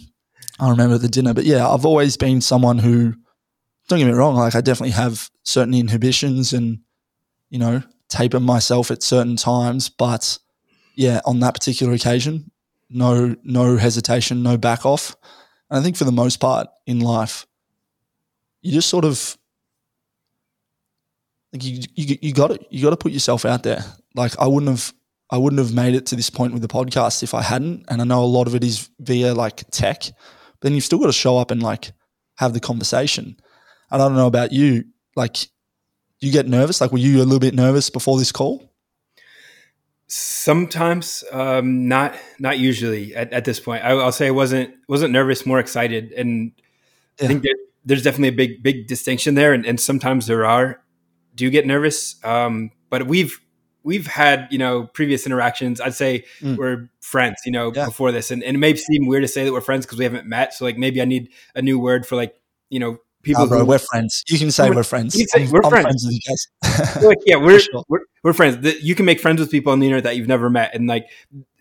I remember the dinner but yeah I've always been someone who don't get me wrong like I definitely have certain inhibitions and you know taper myself at certain times, but yeah, on that particular occasion, no no hesitation, no back off. And I think for the most part in life, you just sort of like you you you got to you got to put yourself out there. Like I wouldn't have I wouldn't have made it to this point with the podcast if I hadn't. And I know a lot of it is via like tech, but then you've still got to show up and like have the conversation. And I don't know about you, like you get nervous? Like, were you a little bit nervous before this call?
Sometimes, um, not not usually. At, at this point, I, will say I wasn't wasn't nervous, more excited, and yeah. I think there, there's definitely a big big distinction there. And, and sometimes there are. Do get nervous? Um, but we've we've had you know previous interactions i'd say mm. we're friends you know yeah. before this and, and it may seem weird to say that we're friends because we haven't met so like maybe i need a new word for like you know
people. Oh, bro, who, we're friends. You can say we're, we're friends.
Say, we're I'm friends. friends with you guys. like, yeah, we're, sure. we're we're friends. You can make friends with people on the internet that you've never met, and like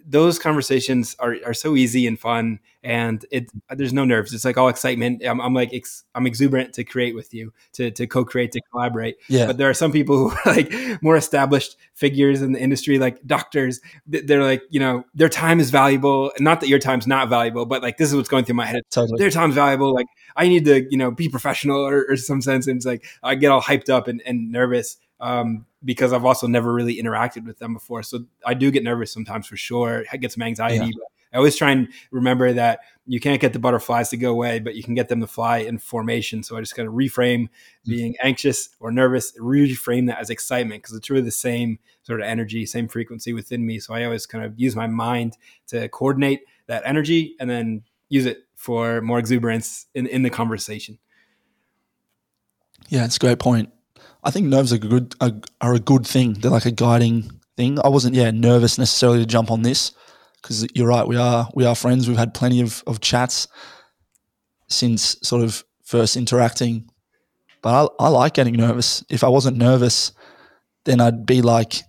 those conversations are, are so easy and fun and it there's no nerves. It's like all excitement. I'm, I'm like ex, i'm exuberant to create with you to, to co-create to collaborate.
Yeah.
But there are some people who are like more established figures in the industry like doctors. They're like you know their time is valuable. Not that your time's not valuable but like this is what's going through my head.
Totally.
their time's valuable. Like i need to you know be professional or, or some sense and it's like i get all hyped up and, and nervous. Um, because I've also never really interacted with them before. So I do get nervous sometimes for sure. I get some anxiety. Yeah. I always try and remember that you can't get the butterflies to go away, but you can get them to fly in formation. So I just kind of reframe mm-hmm. being anxious or nervous, reframe that as excitement because it's really the same sort of energy, same frequency within me. So I always kind of use my mind to coordinate that energy and then use it for more exuberance in, in the conversation.
Yeah, it's a great point. I think nerves are good are, are a good thing. They're like a guiding thing. I wasn't yeah nervous necessarily to jump on this because you're right. We are we are friends. We've had plenty of of chats since sort of first interacting. But I, I like getting nervous. If I wasn't nervous, then I'd be like,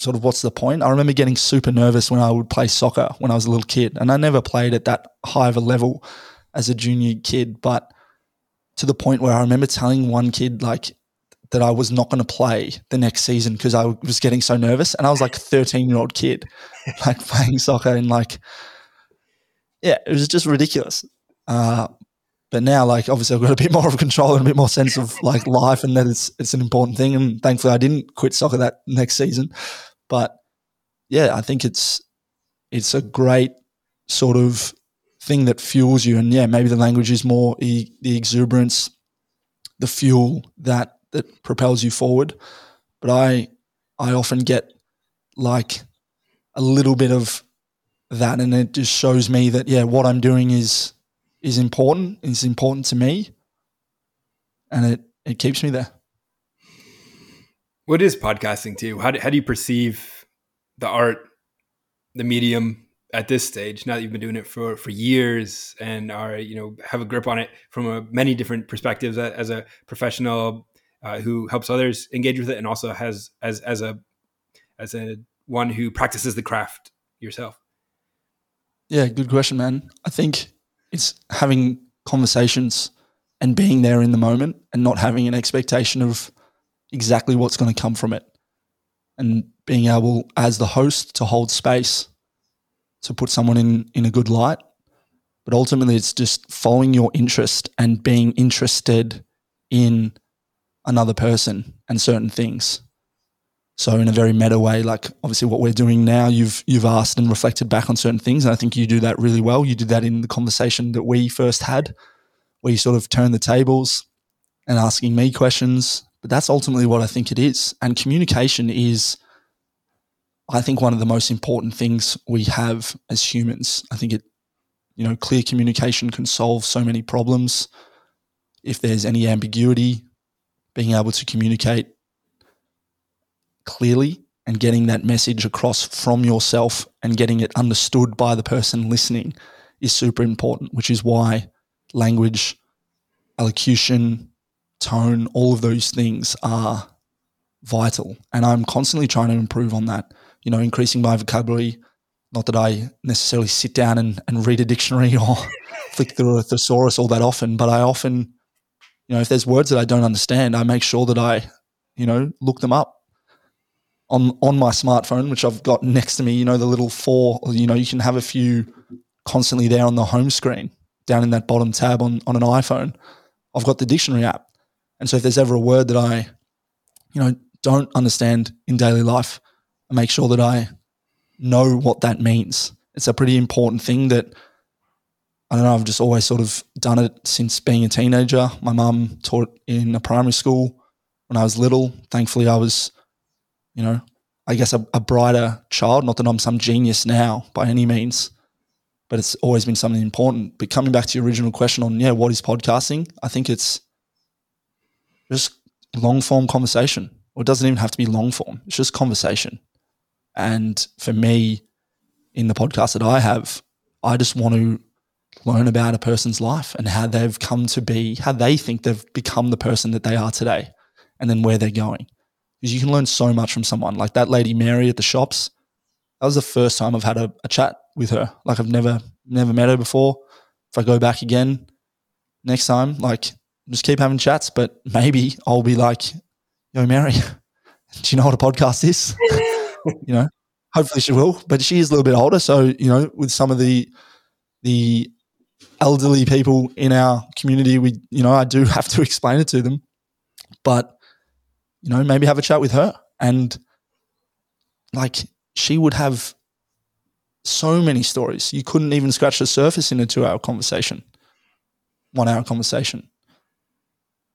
sort of, what's the point? I remember getting super nervous when I would play soccer when I was a little kid, and I never played at that high of a level as a junior kid, but to the point where I remember telling one kid like that I was not going to play the next season because I was getting so nervous. And I was like a 13 year old kid, like playing soccer and like, yeah, it was just ridiculous. Uh, but now, like, obviously, I've got a bit more of control and a bit more sense of like life, and that it's it's an important thing. And thankfully, I didn't quit soccer that next season. But yeah, I think it's it's a great sort of thing that fuels you. And yeah, maybe the language is more e- the exuberance, the fuel that that propels you forward. But I I often get like a little bit of that and it just shows me that yeah, what I'm doing is is important, is important to me. And it it keeps me there.
What is podcasting to you? How do, how do you perceive the art, the medium at this stage? Now that you've been doing it for for years and are you know have a grip on it from a, many different perspectives uh, as a professional uh, who helps others engage with it and also has as as a as a one who practices the craft yourself?
Yeah, good question, man. I think it's having conversations and being there in the moment and not having an expectation of exactly what's going to come from it and being able as the host to hold space to put someone in in a good light but ultimately it's just following your interest and being interested in another person and certain things so in a very meta way like obviously what we're doing now you've you've asked and reflected back on certain things and i think you do that really well you did that in the conversation that we first had where you sort of turn the tables and asking me questions but that's ultimately what I think it is. And communication is, I think, one of the most important things we have as humans. I think it, you know, clear communication can solve so many problems. If there's any ambiguity, being able to communicate clearly and getting that message across from yourself and getting it understood by the person listening is super important, which is why language, elocution, tone, all of those things are vital. And I'm constantly trying to improve on that, you know, increasing my vocabulary. Not that I necessarily sit down and, and read a dictionary or flick through a thesaurus all that often, but I often, you know, if there's words that I don't understand, I make sure that I, you know, look them up on on my smartphone, which I've got next to me. You know, the little four. You know, you can have a few constantly there on the home screen, down in that bottom tab on on an iPhone. I've got the dictionary app, and so if there's ever a word that I, you know, don't understand in daily life, I make sure that I know what that means. It's a pretty important thing that I don't know, I've just always sort of done it since being a teenager. My mum taught in a primary school when I was little. Thankfully, I was, you know, I guess a, a brighter child. Not that I'm some genius now by any means, but it's always been something important. But coming back to your original question on, yeah, what is podcasting? I think it's just long form conversation. Or it doesn't even have to be long form. It's just conversation. And for me, in the podcast that I have, I just want to learn about a person's life and how they've come to be, how they think they've become the person that they are today, and then where they're going. Because you can learn so much from someone. Like that lady Mary at the shops, that was the first time I've had a, a chat with her. Like I've never never met her before. If I go back again next time, like just keep having chats, but maybe I'll be like, yo, Mary, do you know what a podcast is? you know, hopefully she will, but she is a little bit older. So, you know, with some of the, the elderly people in our community, we, you know, I do have to explain it to them, but, you know, maybe have a chat with her and like she would have so many stories. You couldn't even scratch the surface in a two hour conversation, one hour conversation.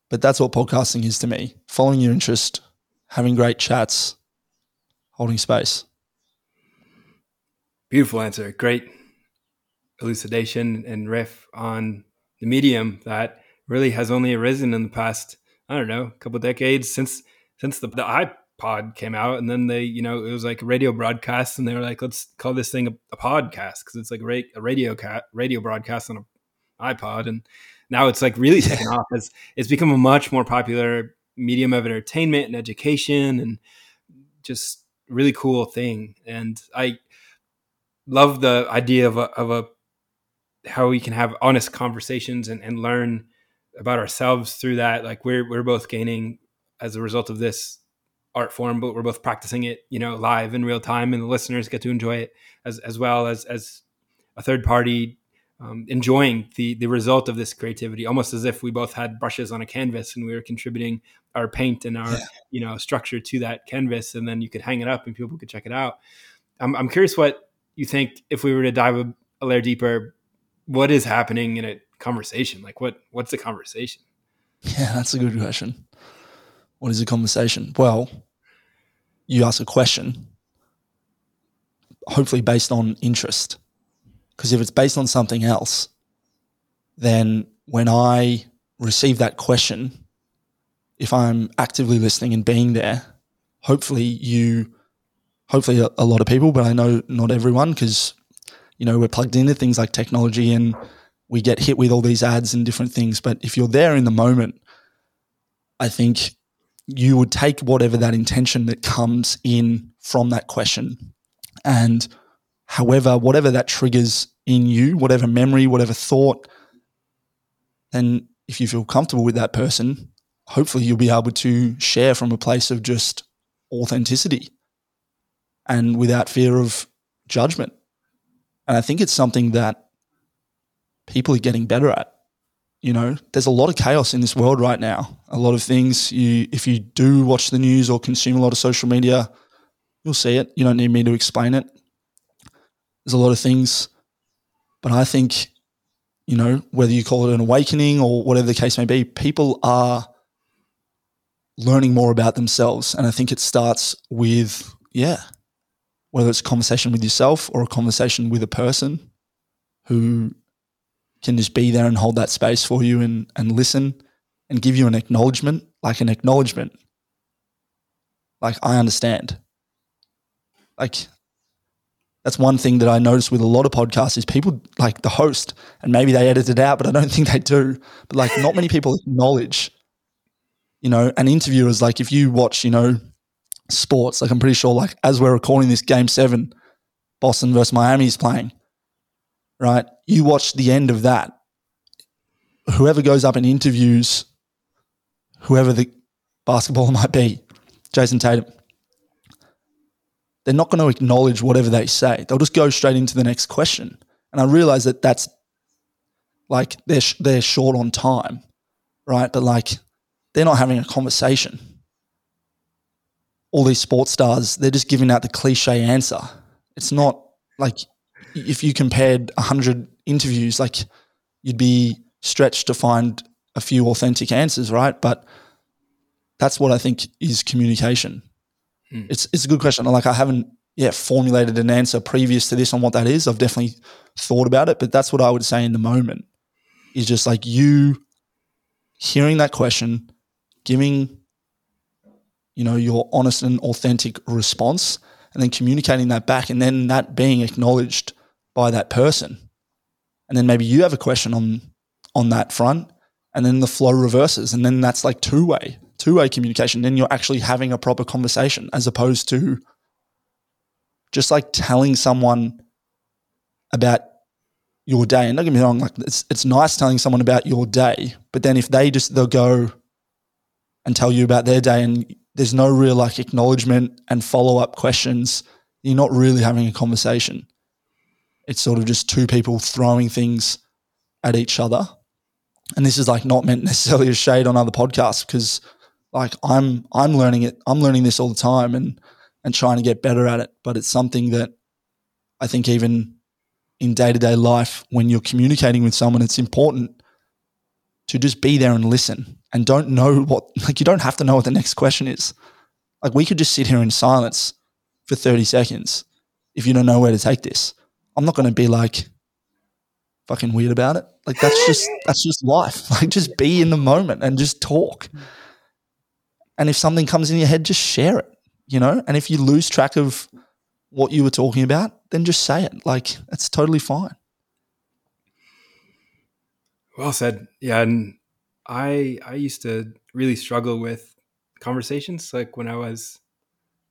But that's what podcasting is to me following your interest, having great chats, holding space.
Beautiful answer. Great elucidation and riff on the medium that really has only arisen in the past, I don't know, a couple decades since since the, the iPod came out. And then they, you know, it was like radio broadcast and they were like, let's call this thing a, a podcast because it's like a, a radio cat radio broadcast on an iPod. And now it's like really taken off. It's it's become a much more popular medium of entertainment and education and just really cool thing. And I love the idea of a, of a how we can have honest conversations and, and learn about ourselves through that. Like we're we're both gaining as a result of this art form, but we're both practicing it, you know, live in real time, and the listeners get to enjoy it as as well as as a third party um, enjoying the the result of this creativity, almost as if we both had brushes on a canvas and we were contributing our paint and our yeah. you know structure to that canvas, and then you could hang it up and people could check it out. I'm, I'm curious what you think if we were to dive a, a layer deeper, what is happening in a conversation? Like what what's the conversation?
Yeah, that's a good question. What is a conversation? Well, you ask a question, hopefully based on interest because if it's based on something else, then when I receive that question, if I'm actively listening and being there, hopefully you, hopefully a, a lot of people, but I know not everyone because, you know, we're plugged into things like technology and we get hit with all these ads and different things. But if you're there in the moment, I think you would take whatever that intention that comes in from that question and however, whatever that triggers in you, whatever memory, whatever thought, then if you feel comfortable with that person, hopefully you'll be able to share from a place of just authenticity and without fear of judgment. And I think it's something that people are getting better at. You know, there's a lot of chaos in this world right now. A lot of things you if you do watch the news or consume a lot of social media, you'll see it. You don't need me to explain it. There's a lot of things, but I think you know, whether you call it an awakening or whatever the case may be, people are learning more about themselves. And I think it starts with, yeah, whether it's a conversation with yourself or a conversation with a person who can just be there and hold that space for you and, and listen and give you an acknowledgement, like an acknowledgement. Like, I understand. Like, that's one thing that I notice with a lot of podcasts is people like the host, and maybe they edit it out, but I don't think they do. But like, not many people acknowledge, you know, an interviewer is like, if you watch, you know, sports, like I'm pretty sure, like as we're recording this game seven, Boston versus Miami is playing, right? You watch the end of that. Whoever goes up and interviews whoever the basketball might be, Jayson Tatum, they're not going to acknowledge whatever they say. They'll just go straight into the next question. And I realize that that's like they're sh- they're short on time, right? But like they're not having a conversation. All these sports stars, they're just giving out the cliche answer. It's not like if you compared 100 interviews, like you'd be stretched to find a few authentic answers, right? But that's what I think is communication. Hmm. It's it's a good question. Like I haven't yet formulated an answer previous to this on what that is. I've definitely thought about it, but that's what I would say in the moment is just like you hearing that question, giving you know your honest and authentic response, and then communicating that back, and then that being acknowledged by that person, and then maybe you have a question on on that front, and then the flow reverses, and then that's like two way two way communication, then you're actually having a proper conversation as opposed to just like telling someone about your day. And don't get me wrong, like it's it's nice telling someone about your day, but then if they just they'll go and tell you about their day and there's no real like acknowledgement and follow up questions, you're not really having a conversation. It's sort of just two people throwing things at each other. And this is like not meant necessarily as shade on other podcasts because like I'm I'm learning it. I'm learning this all the time and and trying to get better at it. But it's something that I think even in day to day life, when you're communicating with someone, it's important to just be there and listen and don't know what like you don't have to know what the next question is. Like we could just sit here in silence for 30 seconds if you don't know where to take this. I'm not going to be like fucking weird about it. Like that's just that's just life. Like just be in the moment and just talk. And if something comes in your head, just share it, you know? And if you lose track of what you were talking about, then just say it. Like, it's totally fine.
Well said. Yeah. And I, I used to really struggle with conversations. Like when I was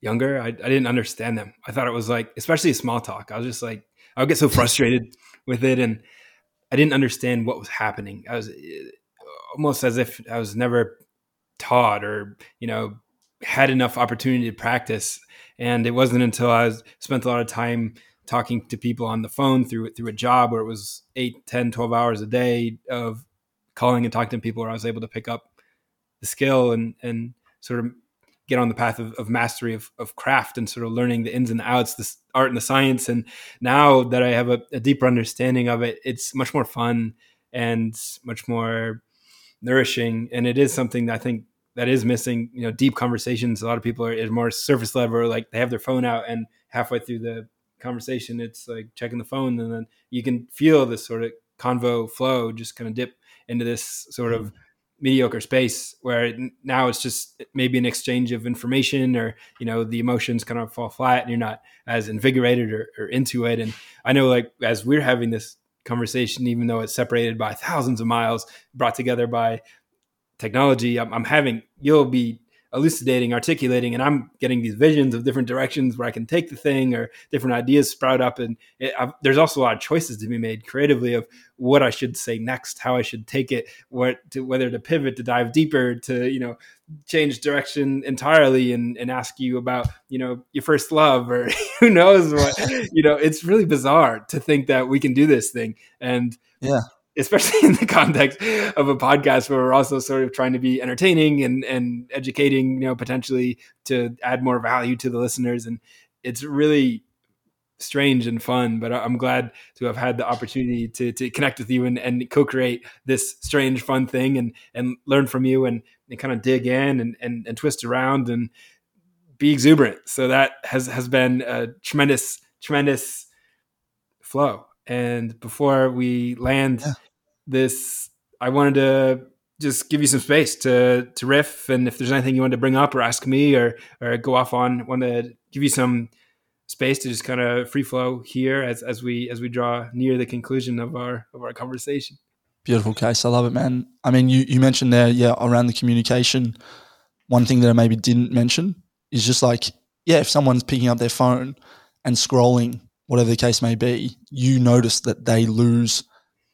younger, I, I didn't understand them. I thought it was like, especially small talk. I was just like, I would get so frustrated with it. And I didn't understand what was happening. I was eh, almost as if I was never taught or you know had enough opportunity to practice and it wasn't until i was, spent a lot of time talking to people on the phone through through a job where it was 8 10 12 hours a day of calling and talking to people where i was able to pick up the skill and and sort of get on the path of, of mastery of, of craft and sort of learning the ins and outs the art and the science and now that i have a, a deeper understanding of it it's much more fun and much more nourishing, and it is something that I think that is missing. You know, deep conversations. A lot of people are, are more surface level, like they have their phone out, and halfway through the conversation, it's like checking the phone, and then you can feel this sort of convo flow just kind of dip into this sort of mm-hmm. mediocre space where now it's just maybe an exchange of information or you know the emotions kind of fall flat and you're not as invigorated or, or into it and i know like as we're having this conversation, even though it's separated by thousands of miles, brought together by technology. I'm, I'm having you'll be elucidating, articulating, and I'm getting these visions of different directions where I can take the thing or different ideas sprout up. And it, there's also a lot of choices to be made creatively of what I should say next, how I should take it, what to, whether to pivot, to dive deeper, to you know change direction entirely and, and ask you about you know your first love or who knows what. You know it's really bizarre to think that we can do this thing. And
yeah
especially in the context of a podcast where we're also sort of trying to be entertaining and, and educating, you know, potentially to add more value to the listeners. And it's really strange and fun, but I'm glad to have had the opportunity to, to connect with you and, and co-create this strange, fun thing and, and learn from you and, and kind of dig in and, and, and twist around and be exuberant. So that has, has been a tremendous, tremendous flow. And before we land yeah this I wanted to just give you some space to to riff and if there's anything you want to bring up or ask me or or go off on want to give you some space to just kind of free flow here as as we as we draw near the conclusion of our of our conversation.
Beautiful Case. I love it man. I mean you you mentioned there yeah around the communication one thing that i maybe didn't mention is just like yeah if someone's picking up their phone and scrolling whatever the case may be you notice that they lose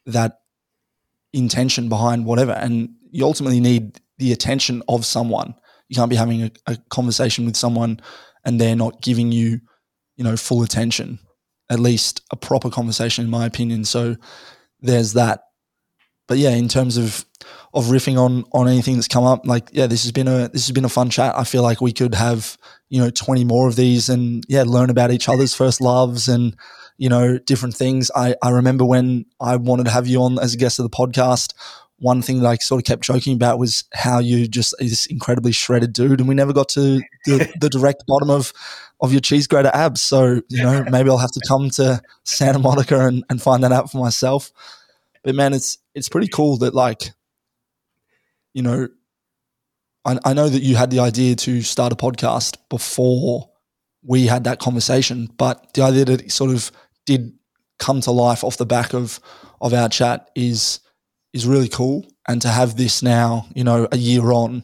that intention behind whatever. And you ultimately need the attention of someone. You can't be having a, a conversation with someone and they're not giving you, you know, full attention. At least a proper conversation, in my opinion. So there's that. But yeah, in terms of of riffing on on anything that's come up, like yeah, this has been a this has been a fun chat. I feel like we could have you know twenty more of these and yeah, learn about each other's first loves and you know, different things. I, I remember when I wanted to have you on as a guest of the podcast, one thing that I sort of kept joking about was how you just this incredibly shredded dude, and we never got to the, the direct bottom of of your cheese grater abs. So you know, maybe I'll have to come to Santa Monica and, and find that out for myself. But man, it's it's pretty cool that like, you know, I, I know that you had the idea to start a podcast before we had that conversation, but the idea that it sort of did come to life off the back of of our chat is is really cool. And to have this now, you know, a year on,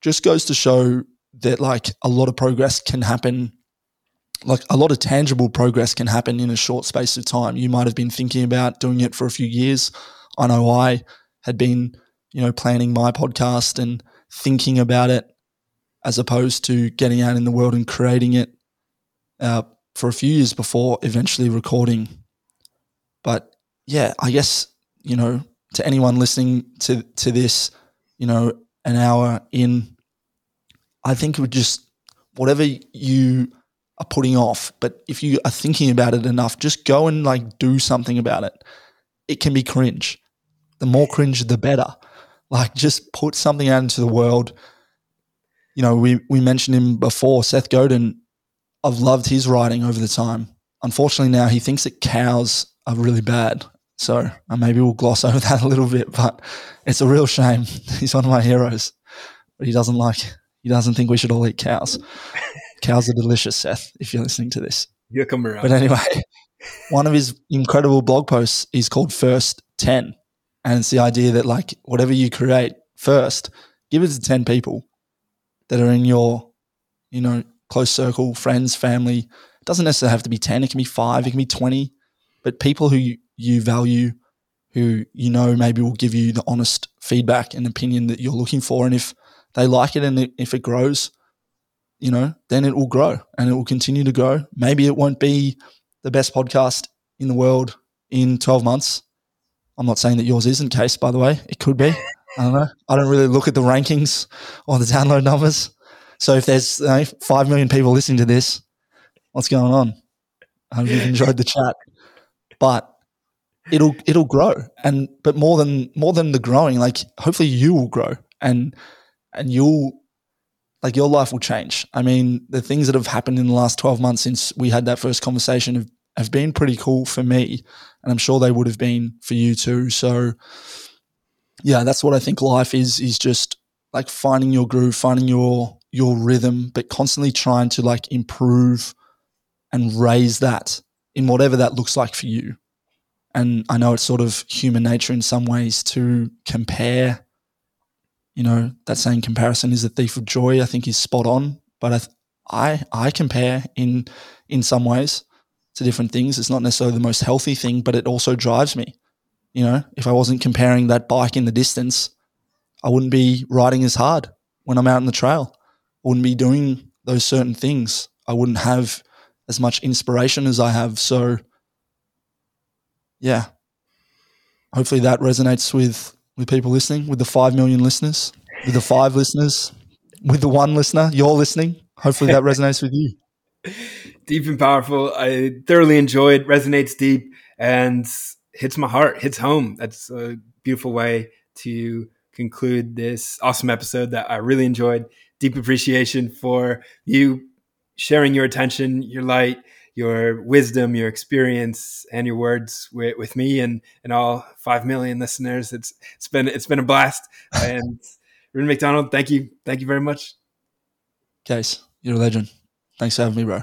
just goes to show that like a lot of progress can happen like a lot of tangible progress can happen in a short space of time. You might have been thinking about doing it for a few years. I know I had been, you know, planning my podcast and thinking about it as opposed to getting out in the world and creating it uh, for a few years before eventually recording. But yeah, I guess, you know, to anyone listening to, to this, you know, an hour in, I think it would just, whatever you are putting off, but if you are thinking about it enough, just go and like do something about it. It can be cringe. The more cringe, the better. Like just put something out into the world. You know, we, we mentioned him before, Seth Godin I've loved his writing over the time. Unfortunately, now he thinks that cows are really bad. So uh, maybe we'll gloss over that a little bit, but it's a real shame. He's one of my heroes, but he doesn't like, he doesn't think we should all eat cows. cows are delicious, Seth, if you're listening to this.
You'll come around.
But anyway, one of his incredible blog posts is called First 10. And it's the idea that, like, whatever you create first, give it to 10 people that are in your, you know, close circle, friends, family. It doesn't necessarily have to be 10, it can be five, it can be 20, but people who you, you value, who you know maybe will give you the honest feedback and opinion that you're looking for. And if they like it and if it grows, you know, then it will grow and it will continue to grow. Maybe it won't be the best podcast in the world in 12 months. I'm not saying that yours isn't Case, by the way. It could be. I don't know. I don't really look at the rankings or the download numbers. So if there's five million people listening to this, what's going on? I hope you've enjoyed the chat, but it'll it'll grow, and but more than more than the growing, like hopefully you will grow, and and you'll like your life will change. I mean, the things that have happened in the last twelve months since we had that first conversation have have been pretty cool for me, and I'm sure they would have been for you too. So, yeah, that's what I think life is is just like finding your groove, finding your your rhythm, but constantly trying to like improve and raise that in whatever that looks like for you. And I know it's sort of human nature in some ways to compare, you know, that same comparison is a thief of joy. I think is spot on. But I, th- I, I compare in in some ways to different things. It's not necessarily the most healthy thing, but it also drives me. You know, if I wasn't comparing that bike in the distance, I wouldn't be riding as hard when I'm out in the trail. Wouldn't be doing those certain things. I wouldn't have as much inspiration as I have. So, yeah, hopefully that resonates with with people listening, with the five million listeners, with the five listeners, with the one listener. You're listening. Hopefully that resonates with you.
Deep and powerful. I thoroughly enjoyed. Resonates deep and hits my heart. Hits home. That's a beautiful way to conclude this awesome episode that I really enjoyed. Deep appreciation for you sharing your attention, your light, your wisdom, your experience, and your words with, with me and, and all five million listeners. It's it's been it's been a blast. And Rien MacDonald, thank you, thank you very much.
Case, you're a legend. Thanks for having me, bro.